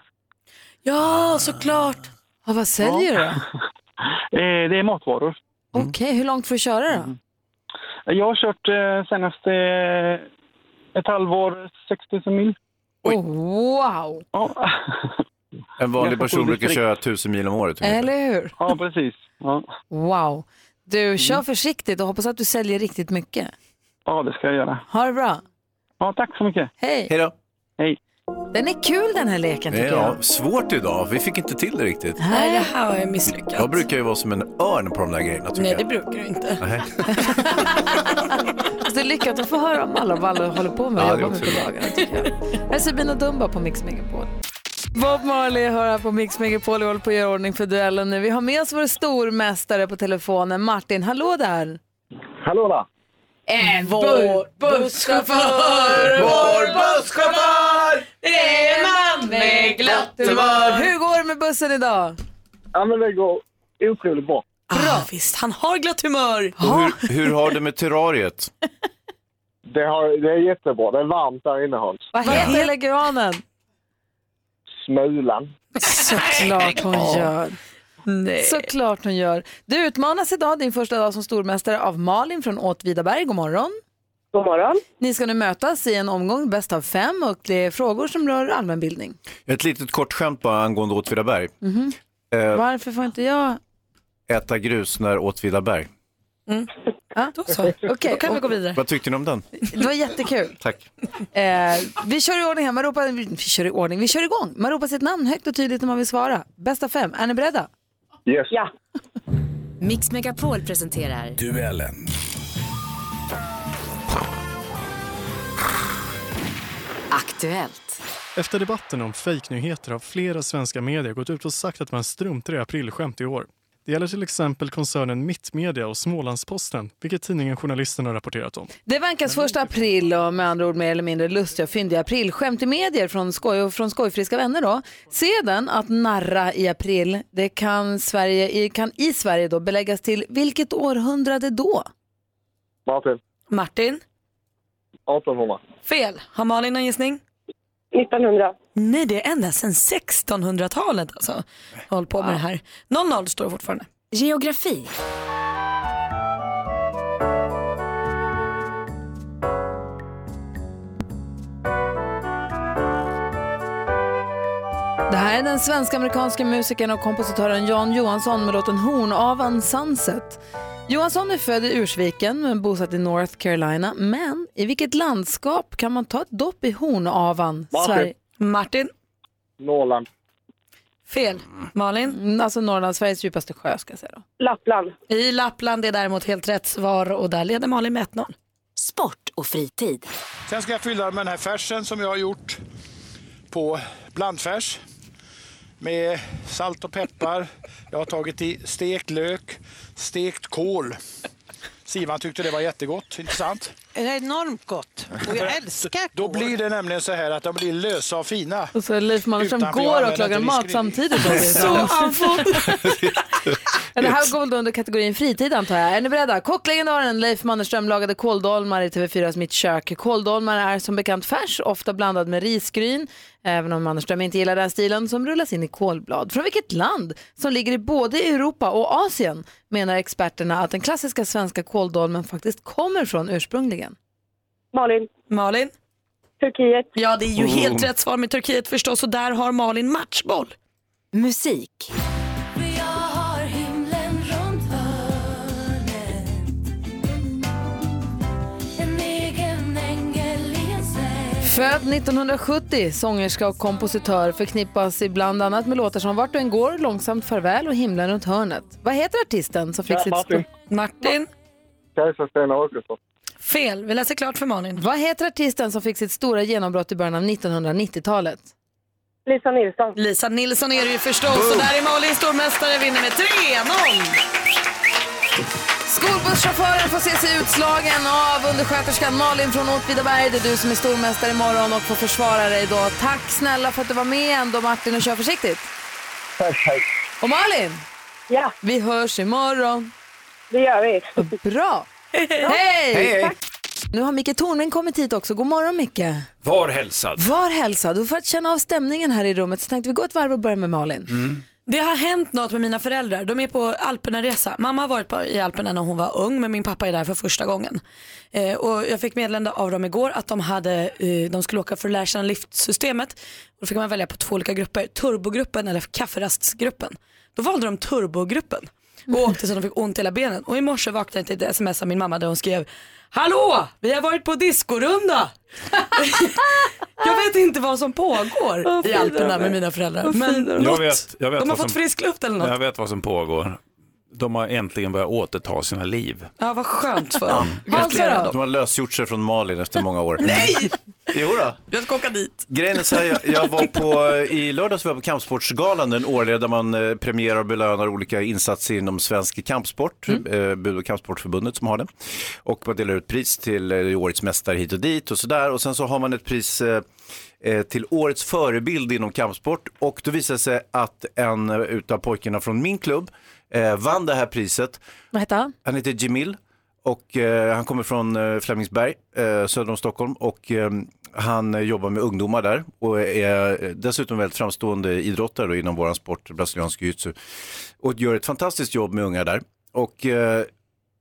Ja, såklart. Ja, vad säljer du då? Eh, det är matvaror. Okej, hur långt får du köra då? Jag har kört eh, senaste eh, ett halvår 6000 mil. Oh, wow! En vanlig person brukar köra tusen mil om året. ungefär. Eller hur? Ja, precis. Ja. Wow. Du, kör försiktigt och hoppas att du säljer riktigt mycket. ja, det ska jag göra. Ha det bra. Ja, tack så mycket. Hej. Hej då. Hej. Den är kul den här leken tycker Ja, jag. svårt idag. Vi fick inte till det riktigt. Nej, det här är misslyckat. Jag brukar ju vara som en örn på de där grejerna tycker Nej, jag. det brukar du inte. Nej. Så det är lyckat att få höra om alla vad alla håller på med och Ja, det är jobbar med också på dagarna tycker jag. Här är Sabina Dumba på Mix Megapol. Bob Marley hör här på Mix Megapol och håller på att göra ordning för duellen nu. Vi har med oss vår stormästare på telefonen, Martin. Hallå där! Hallå där! En vår busschaufför, vår busschaufför, det är en man med glatt humör. Hur går det med bussen idag? Ja, men det går otroligt bra. Bra. Visst, han har glatt humör. Hur, hur har du med terrariet? Det, har, det är jättebra. Det är varmt där inne Hans. Vad heter leguanen? Smulan. Såklart hon gör. Såklart hon gör. Du utmanas idag, din första dag som stormästare, av Malin från Åtvidaberg. God morgon. God morgon. Ni ska nu mötas i en omgång bäst av fem och det är frågor som rör allmänbildning. Ett litet kort skämt bara angående Åtvidaberg. Mhm. Eh, Varför får inte jag? äta grus när Åtvidaberg. Ja, då så. Okej, Då kan vi gå vidare. Vad tyckte ni om den? Det var jättekul. Tack. Eh, vi kör i ordning här. Man ropar, vi kör i ordning. Vi kör igång. Man ropar sitt namn högt och tydligt när man vill svara. Bäst av fem. Är ni beredda? Yes. Ja. Mix Megapol presenterar Duellen. Aktuellt. Efter debatten om fejknyheter har flera svenska medier gått ut och sagt att man struntar i aprilskämt i år. Det gäller till exempel koncernen Mittmedia och Smålandsposten, vilket tidningen Journalisten har rapporterat om. Det vankas första april och med andra ord mer eller mindre lustiga och fyndiga aprilskämt i medier från, skoj och från skojfriska vänner då. Sedan att narra i april, det kan, Sverige, i- kan i Sverige då beläggas till vilket århundrade då? Martin. Martin. 1800. Fel. Har Malin en gissning? 1900. Nej, det är ända sedan 1600-talet alltså. Håll på med det här. 0-0 står det fortfarande. Geografi. Det här är den svenska-amerikanska musikern och kompositören Jan Johansson med låten Hornavan Sunset. Johansson är född i Ursviken men bosatt i North Carolina. Men i vilket landskap kan man ta ett dopp i Hornavan? Martin. Sverige? Martin. Norrland. Fel. Malin? Mm, Alltså Norrland, Sveriges djupaste sjö ska jag säga då. Lappland. I Lappland är däremot helt rätt svar och där leder Malin med 1-0. Sport och fritid. Sen ska jag fylla med den här färsen som jag har gjort på blandfärs med salt och peppar. Jag har tagit i stekt lök, stekt kål. Sivan tyckte det var jättegott, intressant. Det är enormt gott och jag älskar Då blir det nämligen så här att de blir lösa och fina. Och så Leif Mannerström går och lagar mat samtidigt. då. Så Det här går väl då under kategorin fritid antar jag. Är ni beredda? Kocklegendaren Leif Mannerström lagade kåldolmar i TV4s Mitt kök. Kåldolmar är som bekant färs, ofta blandad med risgryn, även om Mannerström inte gillar den stilen, som rullas in i kålblad. Från vilket land som ligger i både Europa och Asien menar experterna att den klassiska svenska kåldolmen faktiskt kommer från ursprungligen? Malin. Malin? Turkiet. Ja, det är ju Oh. helt rätt svar med Turkiet förstås och där har Malin matchboll. Musik. Född 1970, sångerska och kompositör förknippas ibland annat med låtar som Vart du än går, Långsamt farväl och Himlen runt hörnet. Vad heter artisten som fick Ja, sitt... Martin. Martin? Kajsa Stena Åkesson. Fel. Vi läser klart för Malin. Vad heter artisten som fick sitt stora genombrott i början av 1990-talet? Lisa Nilsson. Lisa Nilsson är det ju förstås och där är Malin stormästare vinner med 3-0. Skolbusschauffören får se sig utslagen av undersköterskan Malin från Åtvidaberg. Det är du som är stormästare imorgon och får försvara dig då. Tack snälla för att du var med ändå Martin och kör försiktigt. Tack, hej. Och Malin, Ja, vi hörs imorgon. det gör vi. Bra. Hej! Hej. Nu har Micke Tornving kommit hit också. God morgon Micke. Var hälsad. Var hälsad. Och för att känna av stämningen här i rummet så tänkte vi gå ett varv och börja med Malin. Mm. Det har hänt något med mina föräldrar. De är på Alperna-resa. Mamma har varit på, i Alperna när hon var ung men min pappa är där för första gången. Eh, och jag fick meddelande av dem igår att de, hade, eh, de skulle åka för att lära känna liftsystemet. Och då fick man välja på två olika grupper, turbogruppen eller kafferastsgruppen. Då valde de turbogruppen och åkte så de fick ont i hela benen. Och i morse vaknade jag till ett sms av min mamma där hon skrev Hallå! Vi har varit på discorunda! jag vet inte vad som pågår i Alperna med mina föräldrar. Men Jag vet, jag vet de har fått som, frisk luft eller något. Jag vet vad som pågår. De har äntligen börjat återta sina liv. Ja, vad skönt för Ja. dem. Gratulerar De har lösgjort sig från Malin efter många år. Nej! Jo då. Jag ska åka dit. Grejen är så här, jag, jag var på, i lördags var jag på Kampsportsgalan, den årliga där man eh, premierar och belönar olika insatser inom svensk kampsport, Mm. eh, Bud och kampsportförbundet som har det. Och man delar ut pris till eh, årets mästare hit och dit och sådär. Och sen så har man ett pris eh, eh, till årets förebild inom kampsport och då visade det sig att en utav pojkarna från min klubb eh, vann det här priset. Vad heter han? Han heter Jemil och eh, han kommer från eh, Flemingsberg, eh, söder om Stockholm och eh, han jobbar med ungdomar där och är eh, dessutom väldigt framstående idrottare inom våran sport, brasiliansk jiu-jitsu och gör ett fantastiskt jobb med unga där. Och eh,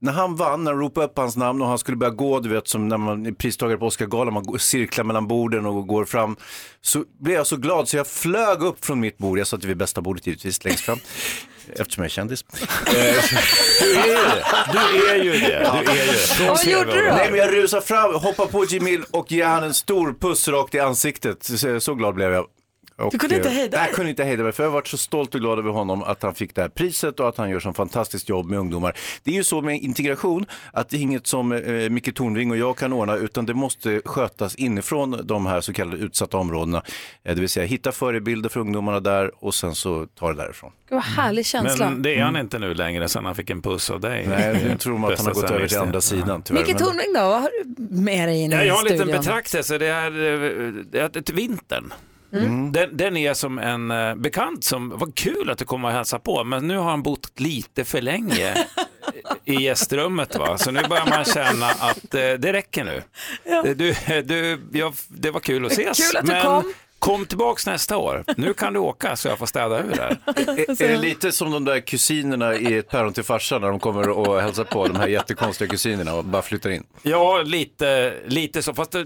när han vann, när de ropade upp hans namn och han skulle börja gå, du vet som när man är pristagare på Oscargalan, man cirklar mellan borden och går fram, så blev jag så glad så jag flög upp från mitt bord, jag satt vid bästa bordet givetvis längst fram, eftersom jag är kändis. Eh, Du är ju det. Du är ju det. Du är ju det. Från Vad gjorde du då? Nej, men jag rusade fram, hoppade på Jimil och ger han en stor puss rakt i ansiktet. Så, så glad blev jag. Och, Du kunde inte eh, hejda dig? jag kunde inte hejda mig för jag har varit så stolt och glad över honom att han fick det här priset och att han gör så fantastiskt jobb med ungdomar. Det är ju så med integration att det är inget som eh, Micke Tornving och jag kan ordna utan det måste skötas inifrån de här så kallade utsatta områdena. Eh, det vill säga hitta förebilder för ungdomarna där och sen så ta det därifrån. Gud vad härlig känsla. Men det är han inte nu längre sen han fick en puss av dig. Nej, jag tror att han har gått över till andra sidan tyvärr. Micke Tornving då, vad har du med dig in Ja, i jag har en liten studion? betraktelse. Det är, eh, det är ett vintern. Mm. Den, den är som en eh, bekant som, vad kul att du kommer och hälsa på, men nu har han bott lite för länge i gästrummet. Va? Så nu börjar man känna att eh, det räcker nu. Ja. Du, du, jag, det var kul att ses, Kul att du men kom. Kom tillbaks nästa år. Nu kan du åka så jag får städa ur där. Är, är det lite som de där kusinerna i ett päron till farsan när de kommer och hälsar på, de här jättekonstiga kusinerna och bara flyttar in? Ja, lite, lite så. Fast det,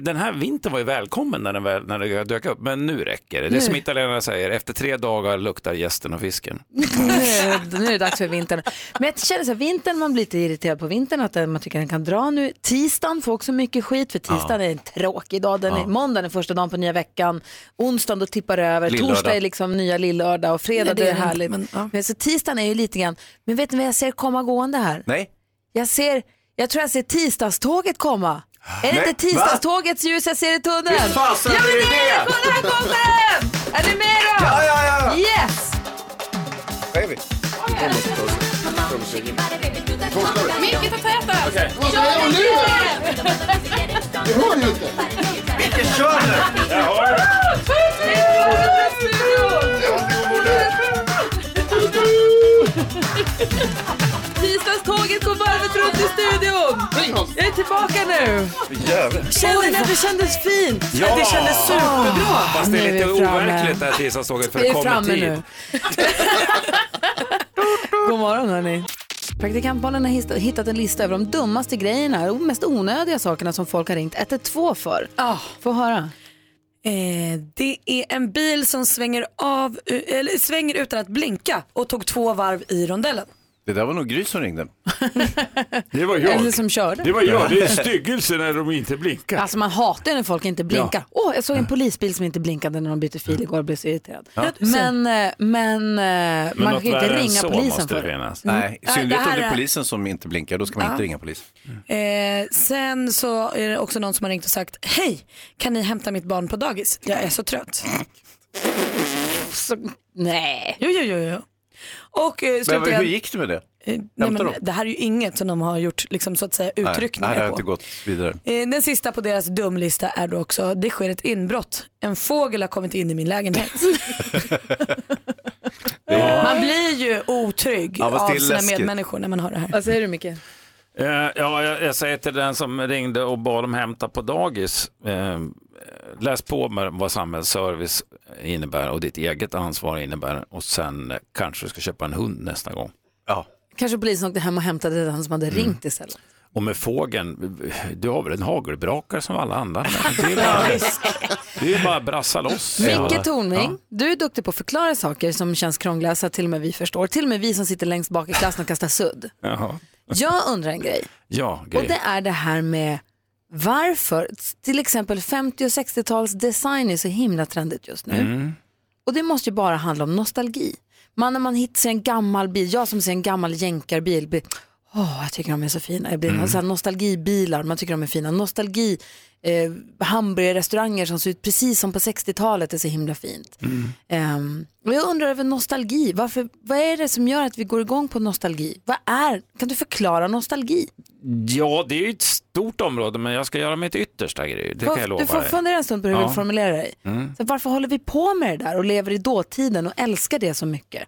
den här vintern var ju välkommen när den väl, när det dök upp, men nu räcker det. Det är som italienarna säger, efter tre dagar luktar gästen och fisken. nu, är det, nu är det dags för vintern. Men jag känner så här, vintern, man blir lite irriterad på vintern, att man tycker den kan dra nu. Tisdagen får också mycket skit, för tisdagen är en tråkig dag. Den är, Ja. Måndagen är första dagen på nya veckan, onsdagen då tippar det över, Lillördag. torsdag är liksom nya lillördag och fredag Nej, det det är är det inte, härligt. men, ja. Men, så tisdagen är ju lite grann, men vet ni vad jag ser komma gående här? Nej. Jag ser, jag tror jag ser tisdagståget komma. Är det Nej, inte tisdagstågets ljus jag ser i tunneln? Hur fasen ja, men är det är det? Kolla här kommer den! Är ni med då? Ja, ja, ja. Yes! Vad är vi? Micke, ta täten! Okej. Vad! Det hör ju inte. Micke, kör nu! Tisdagståget går varvet runt i studion. Jag är tillbaka nu. Kände ni att det kändes fint? Ja! Det kändes superbra. Fast det är lite vi framme. overkligt det här tisdagståget för Vi det är kommer framme tid. nu. God morgon hörni. Praktikantbarnen har hitt- hittat en lista över de dummaste grejerna och mest onödiga sakerna som folk har ringt 112 för. Få höra. Eh, det är en bil som svänger, av, eh, eller svänger utan att blinka och tog två varv i rondellen. Det där var nog Gry som ringde. Det var Eller som körde. Det var jag, det är styggelse när de inte blinkar. Alltså man hatar när folk inte blinkar. Åh, jag såg en polisbil som inte blinkade när de bytte fil igår och blev så irriterad. Ja. Men, eh, men, eh, man något kan ju inte ringa så polisen måste för det. Mm. Nej, i synnerhet det om det är är- polisen som inte blinkar, då ska man Ja. inte ringa polis. Eh, sen så är det också någon som har ringt och sagt, hej, kan ni hämta mitt barn på dagis? Jag är så trött. Så, nej. Jo, jo, jo. jo. Och eh, Men slutligen, hur gick det med det? eh, nej, men, det här är ju inget som de har gjort liksom, så att säga, Nej, utryckningar Nej, det har på. inte gått vidare. Eh, Den sista på deras dumlista är då också, det sker ett inbrott. En fågel har kommit in i min lägenhet. Man blir ju otrygg Ja, av är sina läskigt. medmänniskor när man hör det här. Vad säger du Micke? Ja, jag, jag säger till den som ringde och bad dem hämta på dagis. Läs på med vad samhällsservice innebär och ditt eget ansvar innebär och sen kanske du ska köpa en hund nästa gång. Ja. Kanske polisen åkte hem och hämtade den som hade Mm. ringt istället. Och med fågeln, du har väl en hagelbrakare som alla andra? Det är bara, det är bara att brassa loss. Micke Tornving, du är duktig på att förklara saker som känns krångliga så att till och med vi förstår. Till och med vi som sitter längst bak i klassen och kastar sudd. Jaha. Jag undrar en grej. Ja, Och grej. det är det här med varför till exempel 50 och 60-tals design är så himla trendigt just nu. Mm. Och det måste ju bara handla om nostalgi. Man när man hittar sig en gammal bil, jag som ser en gammal jänkarbil, åh jag tycker de är så fina. Jag blir Mm. så här nostalgibilar, man tycker de är fina. Nostalgi, eh, hamburgerrestauranger som ser ut precis som på 60-talet är så himla fint. Ehm, och jag undrar över nostalgi, Varför, vad är det som gör att vi går igång på nostalgi? Vad är, kan du förklara nostalgi? Ja, det är ju ett stort område men jag ska göra mitt yttersta grej. Det kan jag lova du får dig. fundera en stund på hur du Ja. vill formulera dig. Mm. Så varför håller vi på med det där och lever i dåtiden och älskar det så mycket?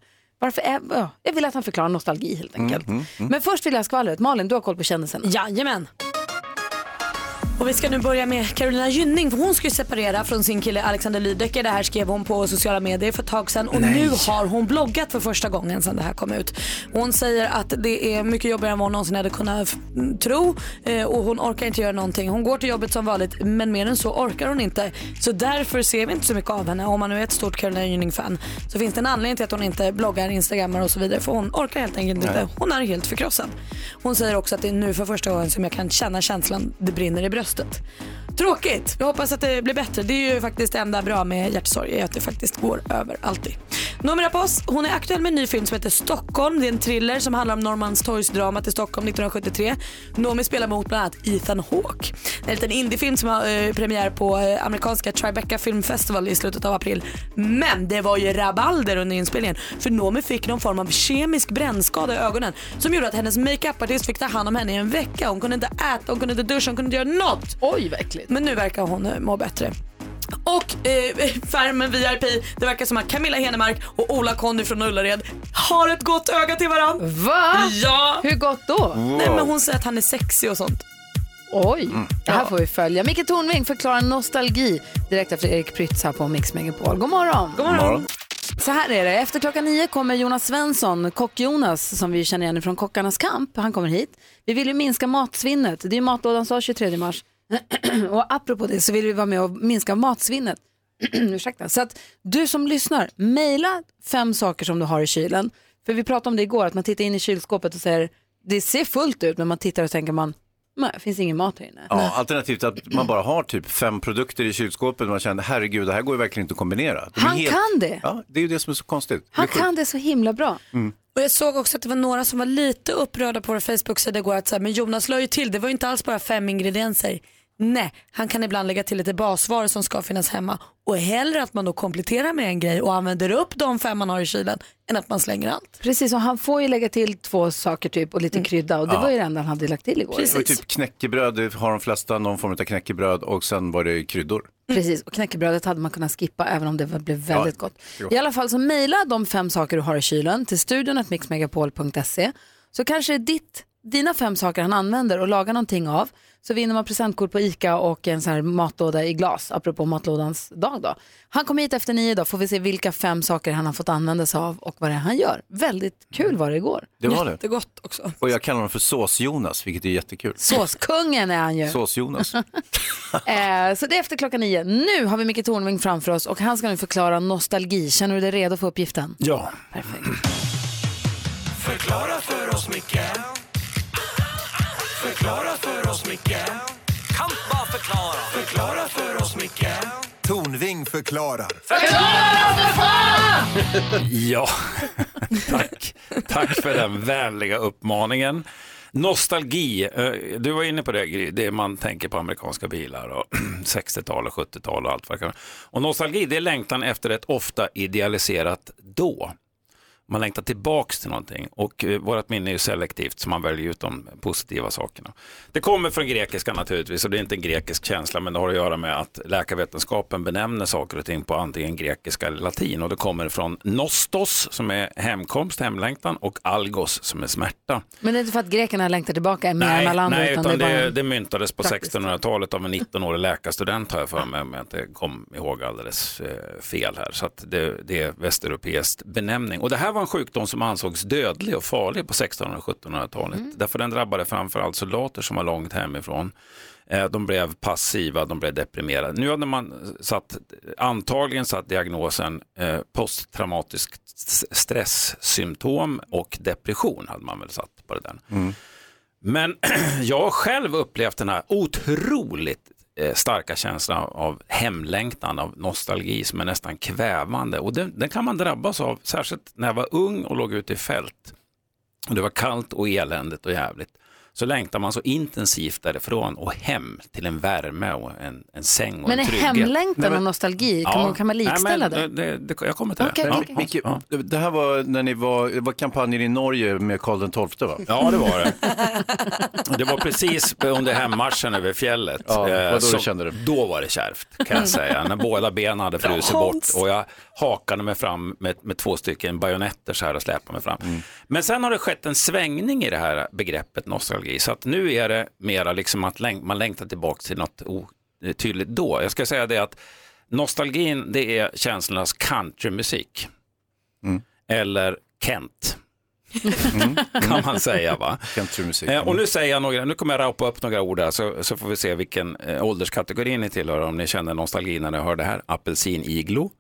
Varför är, ja, jag vill att han förklarar nostalgi helt enkelt. Mm, Men först vill jag ha skvallret. Malin, du har koll på kändisarna. Jajamän. Och vi ska nu börja med Carolina Gynning för hon ska ju separera från sin kille Alexander Lydecker. Det här skrev hon på sociala medier för ett tag sedan och nu har hon bloggat för första gången sedan det här kom ut. Hon säger att det är mycket jobbigare än vad hon någonsin hade kunnat tro eh, och hon orkar inte göra någonting. Hon går till jobbet som vanligt men mer än så orkar hon inte. Så därför ser vi inte så mycket av henne. Om man nu är ett stort Carolina Gynning-fan så finns det en anledning till att hon inte bloggar, instagrammar och så vidare för hon orkar helt enkelt inte. Nej. Hon är helt förkrossad. Hon säger också att det är nu för första gången som jag kan känna känslan det brinner i bröstet bröstet. Tråkigt. Jag hoppas att det blir bättre. Det är ju faktiskt det enda bra med hjärtsorg är att det faktiskt går över alltid. Noomi Rapace, hon är aktuell med en ny film som heter Stockholm. Det är en thriller som handlar om Norrmalmstorgsdramat i Stockholm 1973. Noomi spelar mot bland annat Ethan Hawke. Det är en liten indiefilm som har eh, premiär på eh, amerikanska Tribeca Film Festival i slutet av april. Men det var ju rabalder under inspelningen för Noomi fick någon form av kemisk brännskada i ögonen som gjorde att hennes makeupartist fick ta hand om henne i en vecka. Hon kunde inte äta, hon kunde inte duscha, hon kunde inte göra något. Oj, verkligen. Men nu verkar hon eh, må bättre. Och eh, Farmen VIP, det verkar som att Camilla Henemark och Ola Conny från Ullared har ett gott öga till varandra. Va? Ja. Hur gott då? Nej men hon säger att han är sexig och sånt. Oj, det här får vi följa. Micke Tornving förklarar nostalgi direkt efter Erik Prytz här på Mix Megapol. God morgon. God morgon. Så här är det, efter klockan nio kommer Jonas Svensson, kock-Jonas, som vi känner igen från Kockarnas kamp. Han kommer hit. Vi vill ju minska matsvinnet. Det är ju matlådan sa 23 mars. och apropå det så vill vi vara med och minska matsvinnet. Ursäkta. Så att du som lyssnar, mejla fem saker som du har i kylen. För vi pratade om det igår, att man tittar in i kylskåpet och säger, det ser fullt ut, men man tittar och tänker man, nej, det finns ingen mat här inne. Ja, alternativt att man bara har typ fem produkter i kylskåpet och man känner herregud det här går ju verkligen inte att kombinera. De Han kan det. Ja, det är ju det som är så konstigt. Han Det är kan det så himla bra. Mm. Och jag såg också att det var några som var lite upprörda på vår Facebook-sida igår att så här, men Jonas la ju till, det var ju inte alls bara fem ingredienser. Nej, han kan ibland lägga till lite basvaror som ska finnas hemma och hellre att man då kompletterar med en grej och använder upp de fem man har i kylen än att man slänger allt. Precis, och han får ju lägga till två saker typ och lite krydda och det Ja. var ju det enda han hade lagt till igår. Var ju typ knäckebröd, har de flesta någon form av knäckebröd och sen var det kryddor. Precis, och knäckebrödet hade man kunnat skippa även om det var- blev väldigt Ja, gott. gott. I alla fall så mejla de fem saker du har i kylen till studion mixmegapol.se så kanske det är ditt, dina fem saker han använder och lagar någonting av så vinner man presentkort på ICA och en sån här matlåda i glas, apropå matlådans dag då. Han kommer hit efter nio då, får vi se vilka fem saker han har fått använda sig av och vad det är han gör. Väldigt kul var det igår. Det var det. Jättegott också. Och jag kallar honom för Sås-Jonas, vilket är jättekul. Såskungen är han ju. Sås-Jonas. Eh, så det är efter klockan nio. Nu har vi Micke Tornving framför oss och han ska nu förklara nostalgi. Känner du dig redo för uppgiften? Ja. Förklara för oss, Micke Förklara för oss, Micke Kan bara förklara Förklara för oss, Micke Tornving förklarar. Ja, tack. Tack för den vänliga uppmaningen. Nostalgi, eh, du var inne på det, Gry, det man tänker på amerikanska bilar och 60-tal och 70-tal och allt vad det kan. Och nostalgi, det är längtan efter ett ofta idealiserat då. Man längtar tillbaks till någonting och eh, vårt minne är ju selektivt så man väljer ut de positiva sakerna. Det kommer från grekiska naturligtvis och det är inte en grekisk känsla men det har att göra med att läkarvetenskapen benämner saker och ting på antingen grekiska eller latin och det kommer från nostos som är hemkomst, hemlängtan och algos som är smärta. Men det är inte för att grekerna längtar tillbaka mer än Nej, alla andra nej utan utan det det, det myntades på praktiskt. 1600-talet av en 19-årig läkarstudent har jag för mig, om jag inte kom ihåg alldeles eh, fel här. Så att det, det är västeuropeiskt benämning. Och det här var en sjukdom som ansågs dödlig och farlig på 1600 och 1700-talet. Därför den drabbade framförallt soldater som var långt hemifrån. Eh, De blev passiva, de blev deprimerade. Nu hade man satt, antagligen satt diagnosen eh, posttraumatisk s- stresssymptom och depression hade man väl satt på det där. Men jag har själv upplevt den här otroligt Eh, starka känslan av hemlängtan, av nostalgi som är nästan kvävande. Och den, den kan man drabbas av, särskilt när jag var ung och låg ute i fält. Och det var kallt och eländigt och jävligt. Så längtar man så intensivt därifrån och hem till en värme och en, en säng och Men är en trygghet. hemlängtan och nostalgi, kan, man, kan man likställa Nej, det? men, det, det? Jag kommer till Okej, det. okej, Micke, det här var när ni var, det var kampanjen i Norge med Karl XII va? Ja, det var det. Det var precis under hemmarschen över fjället. Ja, eh, vad då som- kände du? Då var det kärvt kan jag säga. När båda benen hade frusit Ja, bort och jag hakade mig fram med, med två stycken bajonetter så här och släpade mig fram. Mm. Men sen har det skett en svängning i det här begreppet nostalgi. Så att nu är det mera liksom att läng- man längtar tillbaka till något otydligt då. Jag ska säga det att nostalgin det är känslornas countrymusik. Mm. Eller Kent. kan man säga va? Eh, och nu säger jag några, nu kommer jag rapa upp några ord här så, så får vi se vilken eh, ålderskategori ni tillhör om ni känner nostalgi när ni hör det här. Apelsin-iglo,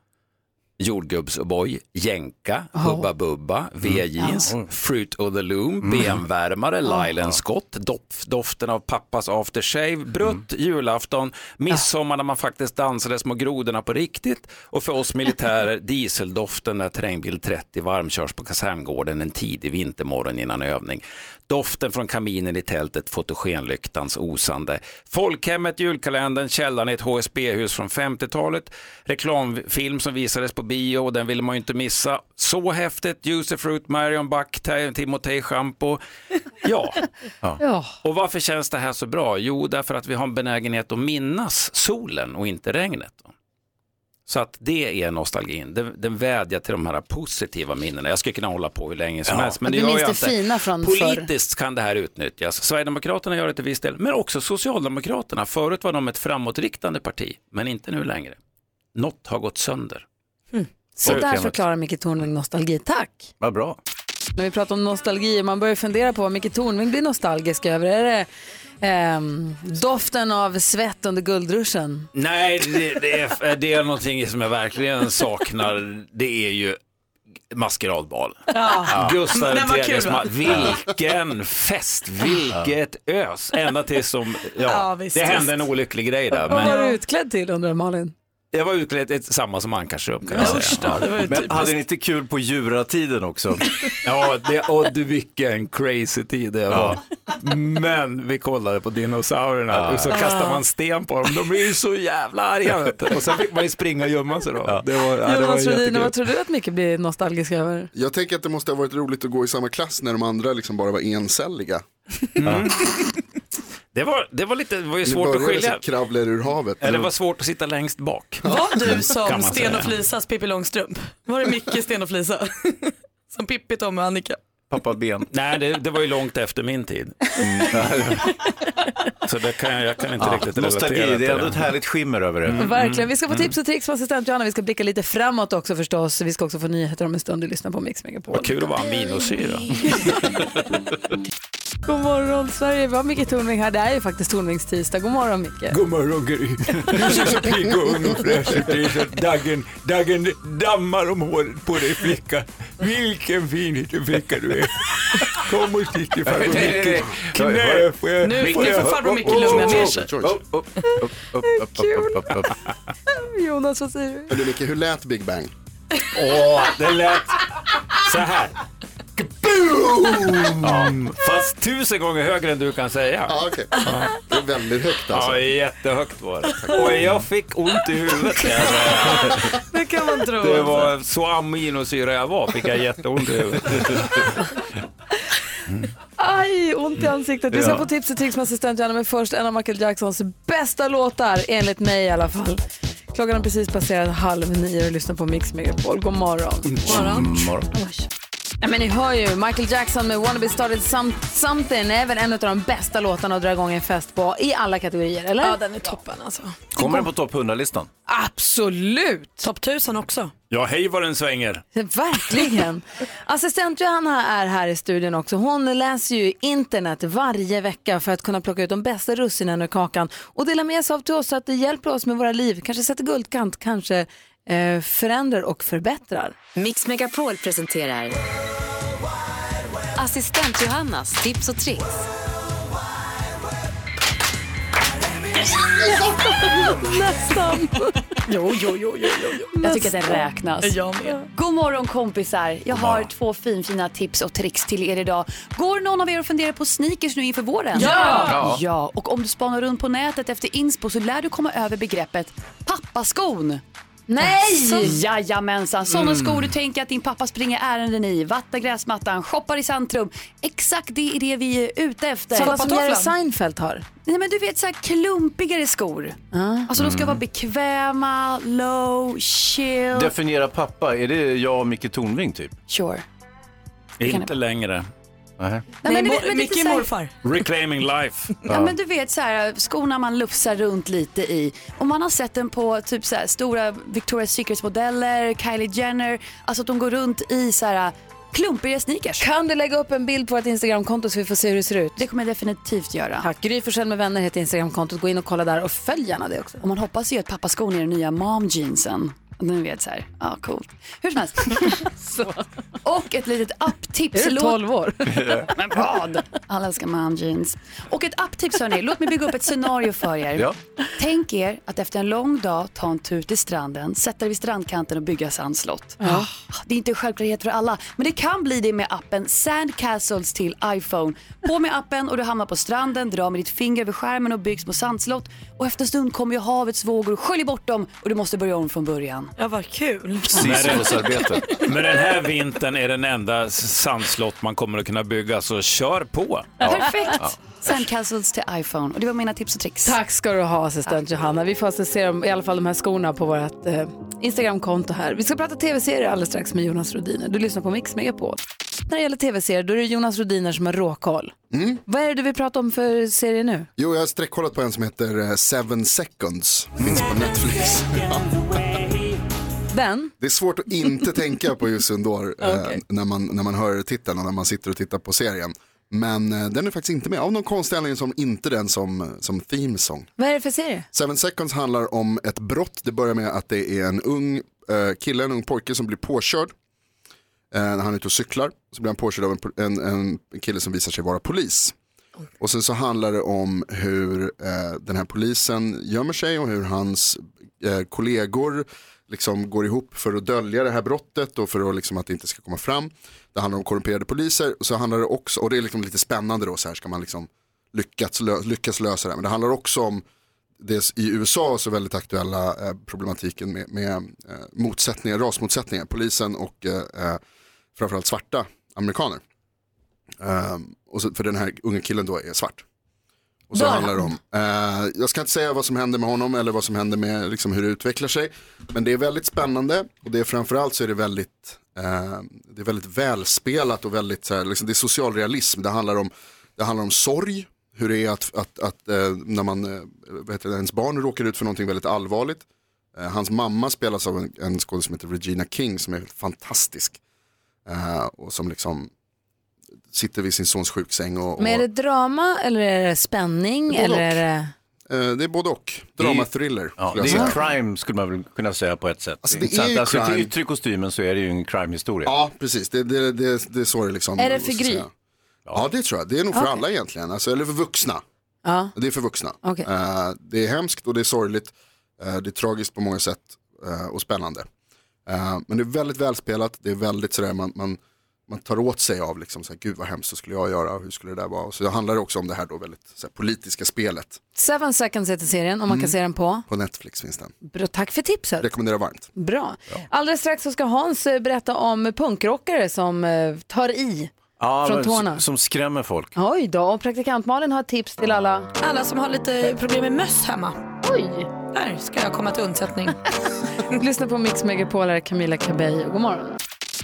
jordgubbs-O'boy, jänka, Hubba Bubba, V-jeans, Fruit of the Loom, benvärmare, Lylan Scott, dof, doften av pappas aftershave, brutt, julafton, midsommar när man faktiskt dansade små grodorna på riktigt och för oss militärer dieseldoften när terrängbil 30 varmkörs på kaserngården en tidig vintermorgon innan övning. Doften från kaminen i tältet, fotogenlyktans osande. Folkhemmet, julkalendern, källaren i ett HSB-hus från 50-talet. Reklamfilm som visades på bio och den ville man ju inte missa. Så häftigt, Juicy Fruit, Marion Buck, Timotej Shampoo. Ja. Ja. Och varför känns det här så bra? Jo, därför att vi har en benägenhet att minnas solen och inte regnet. Så att det är nostalgin. Den, den vädjar till de här positiva minnena. Jag skulle kunna hålla på hur länge som Ja. helst. Men det gör jag inte. fina från. Politiskt kan det här utnyttjas. Sverigedemokraterna gör det till viss del, men också Socialdemokraterna. Förut var de ett framåtriktande parti, men inte nu längre. Något har gått sönder. Så där förklarar Micke Tornving nostalgi. Tack! Vad bra. När vi pratar om nostalgi, man börjar fundera på vad Micke Tornving blir nostalgisk över. Är det ehm, doften av svett under guldruschen? Nej, det, det, är, det är någonting som jag verkligen saknar. Det är ju maskeradbal. Ja. Gustav Den som- vilken fest, vilket ös. Ända tills som, ja, Ja, visst, det hände visst. en olycklig grej där. Vad var du utklädd till undrar Malin? Jag var utklädd ett, samma som Ankarsrum kan jag säga. Men hade ni inte kul på djuratiden också? Ja, det, och du vilken crazy tid det var. Men vi kollade på dinosaurierna Ja. och så kastade man sten på dem. De blir ju så jävla arga. Och sen fick man ju springa och gömma sig då. Det var, ja, det var jättekul. vad tror du att Micke blir nostalgisk över? Jag tänker att det måste ha varit roligt att gå i samma klass när de andra liksom bara var encelliga. Det var, det var lite, det var ju svårt att skilja. kravlar ur havet. Eller det var svårt att sitta längst bak. Var du som Sten och Flisas Pippi Långstrump? Var det Micke Sten och Flisa? som Pippi, Tommy och Annika? Pappa Ben. Nej, det, det var ju långt efter min tid. Så det kan, jag- jag kan inte Ja, riktigt nostalgi, relatera det är till ändå ett härligt skimmer över det. Verkligen. Vi ska få tips och tricks från assistent Johanna. Vi ska blicka lite framåt också förstås. Vi ska också få nyheter om en stund. Du lyssnar på Mix Megapol. Vad kul att vara aminosyra. God morgon Sverige. Vi har Micke Tornving här. Det är ju faktiskt Tornvings tisdag. God morgon Micke. God morgon Gry. Du ser så pigg och ung och fräsch ut. Det är så att Daggen, Daggen dammar om håret på dig flicka. Vilken fin liten flicka du är. Kom och sitt i farbror. Mickes knä. Får jag- Nu- får farbror Micke lugna ner sig. Jonas, vad säger du? Hörru Micke, hur lät Big Bang? Åh, det lät så här. Ja, fast tusen gånger högre än du kan säga. Ja, okej. Det är väldigt högt alltså. Ja, jättehögt var det. Och jag fick ont i huvudet. Det kan man tro. Det var så aminosyra jag var, fick jag jätteont i huvudet. Aj, ont i ansiktet. Vi ska Ja. få tips och tricks med assistent Johanna, men först en av Michael Jacksons bästa låtar, enligt mig i alla fall. Klockan har precis passerat halv nio och lyssnar på Mix Megapol. God morgon. Morgon. Ja, men ni hör ju, Michael Jackson med Wanna Be Started Some, Something är väl en av de bästa låtarna att dra igång en fest på i alla kategorier, eller? Ja, den är toppen alltså. Kommer den på topp 100-listan? Absolut! Topp tusen också. Ja, hej vad den svänger. Verkligen. Assistent Johanna är här i studion också. Hon läser ju internet varje vecka för att kunna plocka ut de bästa russinen ur kakan och dela med sig av till oss så att det hjälper oss med våra liv. Kanske sätter guldkant, kanske eh, förändrar och förbättrar. Mix Megapol presenterar Assistent Johannas tips och tricks. Nästan. Jo, jo, jo, jo, jo. Jag tycker att den räknas. Jag med. God morgon kompisar. Jag har två finfina tips och tricks till er idag. Går någon av er och funderar på sneakers nu inför våren? Ja! Ja, ja. och om du spanar runt på nätet efter inspo så lär du komma över begreppet pappaskon. Nej! Jajamensan, sådana skor du tänker att din pappa springer ärenden i, vattnar gräsmattan, shoppar i centrum. Exakt det är det vi är ute efter. Sådana som. Jerry Seinfeld har. Nej men du vet så här klumpigare skor. Alltså de ska vara bekväma, low, chill. Definiera pappa, är det jag och Micke Tornving typ? Sure. Inte längre. Nej. Nej, men mo- men lite Micke så här- morfar. Reclaiming life. Ja. men du vet så här, skorna man lufsar runt lite i. Och man har sett den på typ så här, stora Victoria's Secrets modeller, Kylie Jenner. Alltså att de går runt i så här klumpiga sneakers. Kan du lägga upp en bild på vårt Instagramkonto så vi får se hur det ser ut? Det kommer jag definitivt göra. Tack. Gry Forssell med vänner heter Instagramkontot. Gå in och kolla där och följ gärna det också. Och man hoppas ju att pappaskon är den nya mom Ni vet så här, ja coolt. Hur som helst. Och ett litet apptips. Är du Låt- 12 år? Men vad? Alla älskar mom jeans. Och ett apptips hörni, låt mig bygga upp ett scenario för er. Ja. Tänk er att efter en lång dag ta en tur till stranden, sätta er vid strandkanten och bygga sandslott. Ah, Det är inte en självklarhet för alla, men det kan bli det med appen Sandcastles till iPhone. På med appen och du hamnar på stranden, drar med ditt finger över skärmen och byggs små sandslott. Och efter en stund kommer ju havets vågor och sköljer bort dem och du måste börja om från början. Ja, vad kul. Sisyfosarbete. Men den här vintern är den enda sandslott man kommer att kunna bygga, så kör på. Perfekt! Sandcastles till iPhone. Och det var mina tips och tricks. Tack ska du ha assistent Johanna. Vi får alltså se dem, i alla fall de här skorna på vårt eh, Instagramkonto här. Vi ska prata tv-serier alldeles strax med Jonas Rodiner. Du lyssnar på Mix Megapol. När det gäller tv-serier då är det Jonas Rodiner som har råkoll. Vad är det du vill prata om för serie nu? Jo, jag har sträckkollat på en som heter eh, Seven Seconds. Finns på Netflix. Den? Det är svårt att inte tänka på Jussi Undor eh, när, man, när man hör titeln och när man sitter och tittar på serien. Men eh, den är faktiskt inte med, av någon konstig anledning som inte den som, som theme song. Vad är det för serie? Seven Seconds handlar om ett brott. Det börjar med att det är en ung eh, kille, en ung pojke som blir påkörd. Eh, när han är ute och cyklar så blir han påkörd av en, en, en kille som visar sig vara polis. Och sen så handlar det om hur eh, den här polisen gömmer sig och hur hans eh, kollegor liksom går ihop för att dölja det här brottet och för att, liksom, att det inte ska komma fram. Det handlar om korrumperade poliser och så handlar det också, och det är liksom lite spännande då, så här ska man liksom lyckas, lö, lyckas lösa det. Men det handlar också om det i USA så väldigt aktuella eh, problematiken med, med eh, motsättningar, rasmotsättningar, polisen och eh, eh, framförallt svarta amerikaner. Um, och så, för den här unga killen då är svart. Och så handlar det om, eh, jag ska inte säga vad som händer med honom eller vad som händer med liksom, hur det utvecklar sig. Men det är väldigt spännande och det är framförallt så är det väldigt, eh, det är väldigt välspelat och väldigt, så här, liksom, det är socialrealism. Det handlar om, det handlar om sorg, hur det är att, att, att eh, när man, eh, heter det, ens barn råkar ut för någonting väldigt allvarligt. Eh, hans mamma spelas av en, en skådespelare som heter Regina King som är fantastisk. Eh, och som liksom sitter vid sin sons sjuksäng. Och, och, Men är det drama eller är det spänning? Det är både eller är det... Eh, det är både och. Drama, thriller. Ja, skulle det är crime skulle man väl kunna säga på ett sätt. Alltså, det är ju alltså, crime. Till yttre kostymen så är det ju en crime-historia. Ja, precis. Det, det, det, det är så det liksom. Är det för Gry? säga. Ja, det tror jag. Det är nog för Okej. alla egentligen. Alltså, eller för vuxna. Ja. Det är för vuxna. Okej. Eh, det är hemskt och det är sorgligt. Eh, det är tragiskt på många sätt eh, och spännande. Men det är väldigt välspelat. Det är väldigt sådär, man, man, man tar åt sig av, liksom, så här, gud vad hemskt, så skulle jag göra, hur skulle det där vara? Så det handlar också om det här då väldigt så här, politiska spelet. Seven seconds heter serien och man kan Mm. se den på. På Netflix finns den. Bra, tack för tipset. Rekommenderar varmt. Bra. Alldeles strax så ska Hans eh, berätta om punkrockare som eh, tar i. Ja, Från men tårna. s- Som skrämmer folk. Oj då, och praktikant Malin har tips till alla. Alla som har lite problem med möss hemma. Oj. Där ska jag komma till undsättning. Lyssna på Mix Megapol, här är Camilla Cabello. God morgon.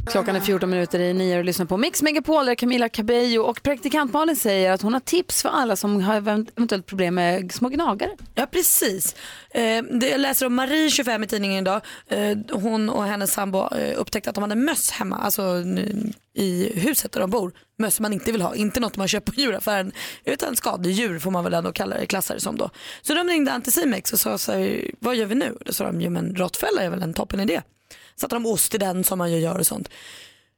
Klockan är 14 minuter i nio och lyssnar på Mix Megapol, där Camilla Cabello och praktikant Malin säger att hon har tips för alla som har eventuellt problem med små gnagare. Ja precis. Eh, jag läser om Marie 25 i tidningen idag. Eh, hon och hennes sambo eh, upptäckte att de hade möss hemma, alltså i huset där de bor. Möss man inte vill ha, inte något man köper på djuraffären utan skadedjur får man väl ändå kalla det, klassa det som då. Så de ringde Anticimex och sa så här, vad gör vi nu? Då sa de, jo men råttfälla är väl en toppen idé. Satte de ost i den som man ju gör och sånt.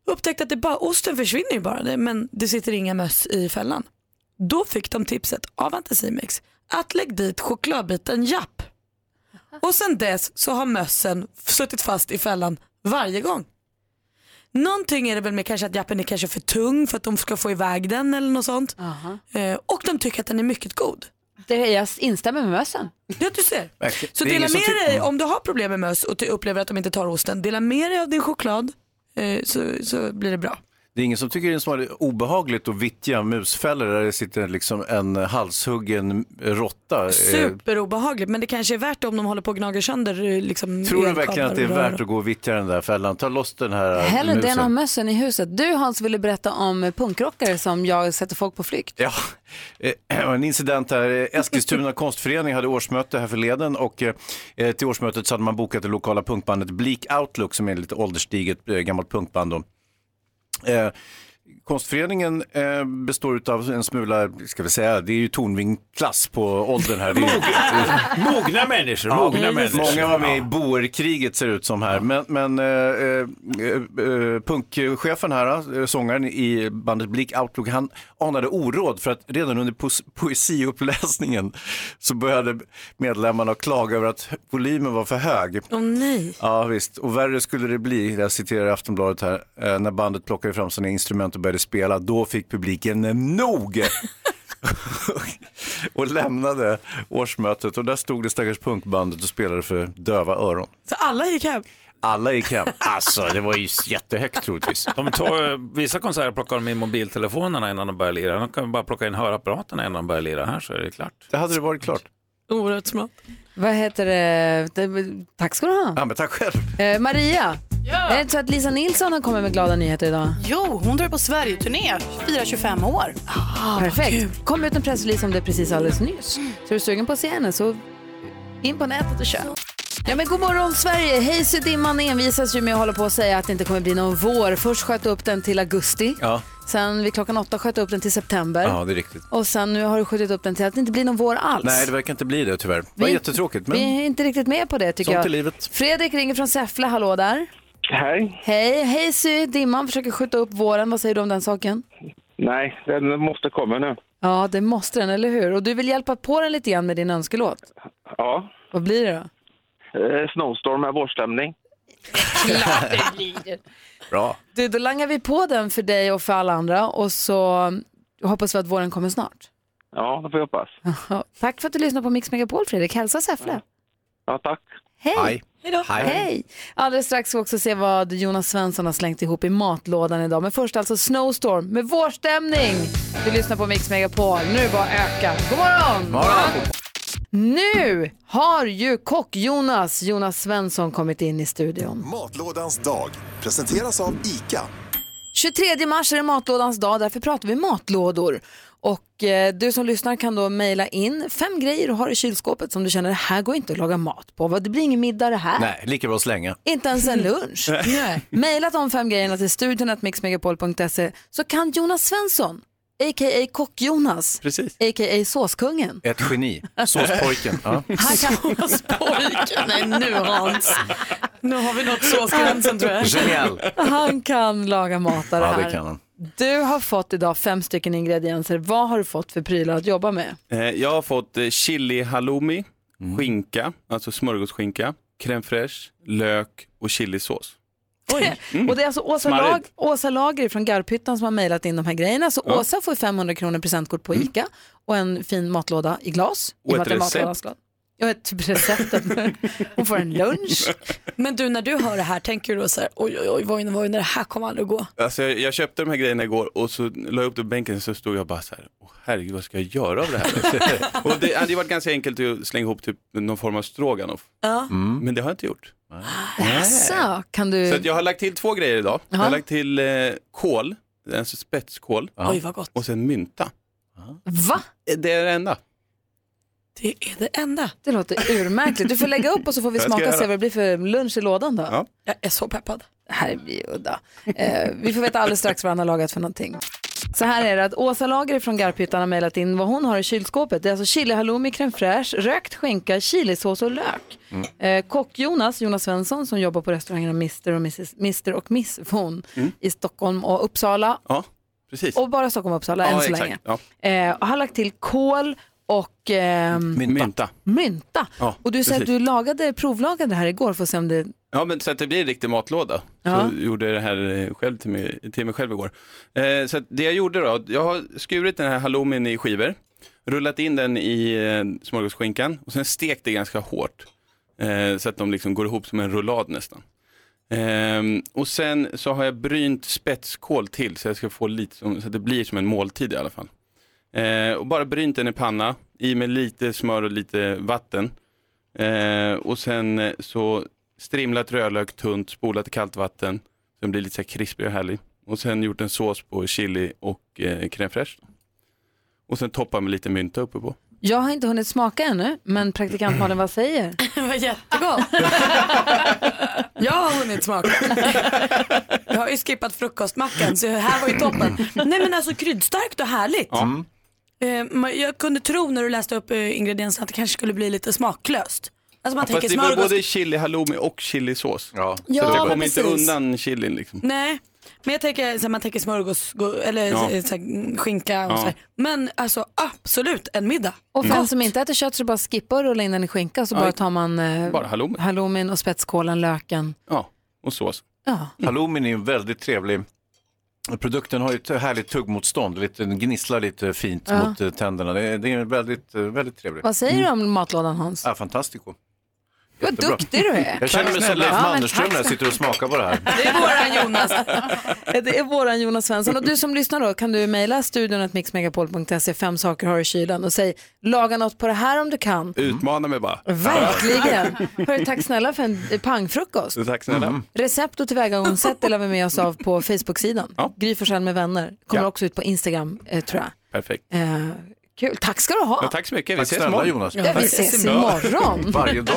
Upptäckte att det bara, osten försvinner ju bara men det sitter inga möss i fällan. Då fick de tipset av Anticimex att lägg dit chokladbiten Japp. Och sen dess så har mössen suttit fast i fällan varje gång. Någonting är det väl med kanske att jappen är kanske för tung för att de ska få iväg den eller något sånt. Eh, och de tycker att den är mycket god. Det, jag instämmer med mössen. Ja du ser. Verkligen. Så Det är dela ingen som med tycker- dig om du har problem med möss och ty- upplever att de inte tar osten. Dela med dig av din choklad eh, så, så blir det bra. Det är ingen som tycker det är obehagligt att vittja musfällor där det sitter liksom en halshuggen råtta. Eh, Superobehagligt men det kanske är värt det om de håller på och gnager sönder eh, liksom, Tror du verkligen att det är värt att gå och vittja den där fällan? Ta loss den här Hellre musen. den av mössen i huset. Du Hans ville berätta om punkrockare som jag sätter folk på flykt. Ja, eh, en incident här. Eskilstuna konstförening hade årsmöte här förleden och till årsmötet så hade man bokat det lokala punkbandet Bleak Outlook som är ett lite ålderstiget gammalt punkband. Då. Yeah. Konstföreningen eh, består av en smula, ska vi säga, det är ju tonvingklass på åldern här. Det är, Mogna människor, Ja, mogna människor. Många var med i boerkriget ser det ut som här. Men, men eh, eh, eh, punkchefen här, eh, sångaren i bandet Bleak Outlook, han anade oråd för att redan under poes- poesiuppläsningen så började medlemmarna klaga över att volymen var för hög. Åh nej. Ja visst, och värre skulle det bli, jag citerar Aftonbladet här, eh, när bandet plockade fram sina instrument och började spela, då fick publiken nog. och lämnade årsmötet och där stod det stackars punkbandet och spelade för döva öron. Så alla gick hem? Alla gick hem. Alltså det var ju jättehögt troligtvis. De tar, vissa konserter plockar de in mobiltelefonerna innan de börjar lira. De kan bara plocka in hörapparaterna innan de börjar lira här så är det klart. Det hade det varit klart. Oerhört smart. Vad heter det? det tack ska du ha. Ja men tack själv. Eh, Maria, Ja. är det så att Lisa Nilsson har kommit med glada nyheter idag? Jo, hon drar på Sverigeturné, firar 25 år. Perfekt. kom ut en pressrelease om det precis alldeles nyss. Så är du sugen på att se henne så in på nätet och kör. Ja men god morgon Sverige! Hayes dimman envisas ju med att hålla på och säga att det inte kommer bli någon vår. Först sköt upp den till augusti, Ja, sen vid klockan åtta sköt upp den till september. ja det är riktigt. Och sen nu har du skjutit upp den till att det inte blir någon vår alls. Nej det verkar inte bli det tyvärr. Det var Vi- jättetråkigt men Vi är inte riktigt med på det tycker sånt jag. är livet. Fredrik ringer från Säffle, hallå där. Hej. Hej, hej Sy, dimman försöker skjuta upp våren. Vad säger du om den saken? Nej, den måste komma nu. Ja, det måste den, eller hur? Och du vill hjälpa på den lite grann med din önskelåt. Ja. Vad blir det då? Eh, Snowstorm med vårstämning. Bra. Du, då langar vi på den för dig och för alla andra och så hoppas vi att våren kommer snart. Ja, det får jag hoppas. Tack för att du lyssnade på Mix Megapol, Fredrik. Hälsa Säffle. Ja, tack. Hej! Hej. Hej. Hej! Alldeles strax ska vi också se vad Jonas Svensson har slängt ihop i matlådan idag. Men först alltså Snowstorm med vårstämning. Du lyssnar på Mix Megapol. Nu bara öka. God morgon! Nu har ju kock-Jonas, Jonas Svensson, kommit in i studion. Matlådans dag presenteras av ICA. 23 mars är det matlådans dag, därför pratar vi matlådor. Och eh, du som lyssnar kan då mejla in fem grejer du har i kylskåpet som du känner det här går inte att laga mat på. Vad, Det blir ingen middag det här. Nej, lika bra att slänga. Inte ens en lunch. Nej. Mejla de fem grejerna till studion mixmegapol.se så kan Jonas Svensson, a.k.a. Kock-Jonas, a.k.a. Såskungen. Ett geni. Såspojken. Ja. Såspojken, nej nu Hans. Nu har vi nått såsgränsen tror jag. Genial. Han kan laga mat av det Ja, här. det kan han. Du har fått idag fem stycken ingredienser. Vad har du fått för prylar att jobba med? Eh, Jag har fått eh, chili halloumi, skinka, alltså smörgåsskinka, crème fraîche, lök och chilisås. Mm. Och det är alltså Åsa. Lag, Åsa Lager från Garphyttan som har mejlat in de här grejerna. Så Ja. Åsa får 500 kronor presentkort på ICA och en fin matlåda i glas. Och I ett recept. Matlådas- Ja, ett recept. Hon får en lunch. Men du när du hör det här tänker du då så här, oj oj oj, Vojne, Vojne, det här kommer aldrig att gå. Alltså, jag, jag köpte de här grejerna igår och så la jag upp det på bänken så stod jag bara så här, Åh, herregud vad ska jag göra av det här? och det hade ju varit ganska enkelt att slänga ihop typ någon form av stroganoff. Ja. Men det har jag inte gjort. Jaså, kan du... Så att jag har lagt till två grejer idag. Jag har lagt till eh, kål, alltså spetskål. Oj, vad gott. Och sen mynta. Va? Det är det enda. Det är det enda. Det låter urmärkligt. Du får lägga upp och så får vi smaka och se vad det blir för lunch i lådan då. Ja. Jag är så peppad. Det här blir udda. Eh, vi får veta alldeles strax vad han har lagat för någonting. Så här är det att Åsa Lager från Garphyttan har mejlat in vad hon har i kylskåpet. Det är alltså chili halloumi, crème fraîche, rökt skinka, chilisås och lök. Eh, kock Jonas, Jonas Svensson som jobbar på restaurangerna Mr och, Mrs, Mr och Miss Von Mm. i Stockholm och Uppsala. Ja, precis. Och bara Stockholm och Uppsala ja, än så exakt. länge. Ja. Eh, och har lagt till kål och ehm, Mynta. mynta. Ja, och du säger att du lagade, provlagade det här igår för att se om det... Ja, men så att det blir en riktig matlåda. Ja. Så gjorde jag det här eh, själv till mig, till mig själv igår. Eh, så att det jag gjorde då, jag har skurit den här halloumin i skivor, rullat in den i eh, smörgåsskinkan och sen stekt det ganska hårt. Eh, så att de liksom går ihop som en rullad nästan. Ehm, och sen så har jag brynt spetskål till så jag ska få lite som, så att det blir som en måltid i alla fall. Eh, och bara brynt den i panna, i med lite smör och lite vatten. Eh, och sen eh, så strimlat rödlök tunt, spolat i kallt vatten. Så den blir lite så här krispig och härlig. Och sen gjort en sås på chili och eh, crème fraîche. Och sen toppa med lite mynta uppe på. Jag har inte hunnit smaka ännu, men praktikant Malin, vad säger? Det var jättegott. jag har hunnit smaka. jag har ju skippat frukostmackan så här var ju toppen. Nej men alltså kryddstarkt och härligt. Ja. Eh, jag kunde tro när du läste upp eh, ingredienserna att det kanske skulle bli lite smaklöst. Alltså man Ja, fast tänker det var smörgås. både chili halloumi och chilisås. Ja. Så Ja, jag men kommer inte precis. undan chilin liksom. Nej, men jag tänker så här, man tänker smörgås gå- eller Ja. så, så här, skinka och Ja. så här. Men alltså absolut en middag. Och för Mm. den som inte äter kött så bara skippa och rulla in den i skinka så bara tar man eh, Bara halloumi. halloumin och spetskålen, löken. Ja, och sås. Ja. Halloumin är en väldigt trevlig Produkten har ju ett härligt tuggmotstånd, lite, den gnisslar lite fint Ja. mot eh, tänderna. Det är, det är väldigt, eh, väldigt trevligt. Vad säger du om matlådan Hans? Ja, fantastico. Vad duktig du är. Jag känner mig som Leif Mannerström när jag sitter och smakar på det här. Det är våran Jonas. det är våran Jonas Svensson. Och du som lyssnar då, kan du mejla studion mixmegapol.se, fem saker har i kylen och säg laga något på det här om du kan. Utmana mig bara. Verkligen. Hörru, tack snälla för en eh, pangfrukost. Tack snälla. Mm. Recept och tillvägagångssätt delar vi med oss av på Facebook-sidan. Ja. Gry Forssell med vänner. Kommer Ja. också ut på Instagram eh, tror jag. Perfekt. Eh, kul, tack ska du ha. Ja, tack så mycket. Vi Tack ses snälla imorgon. Jonas. Ja, vi ses imorgon. Varje dag.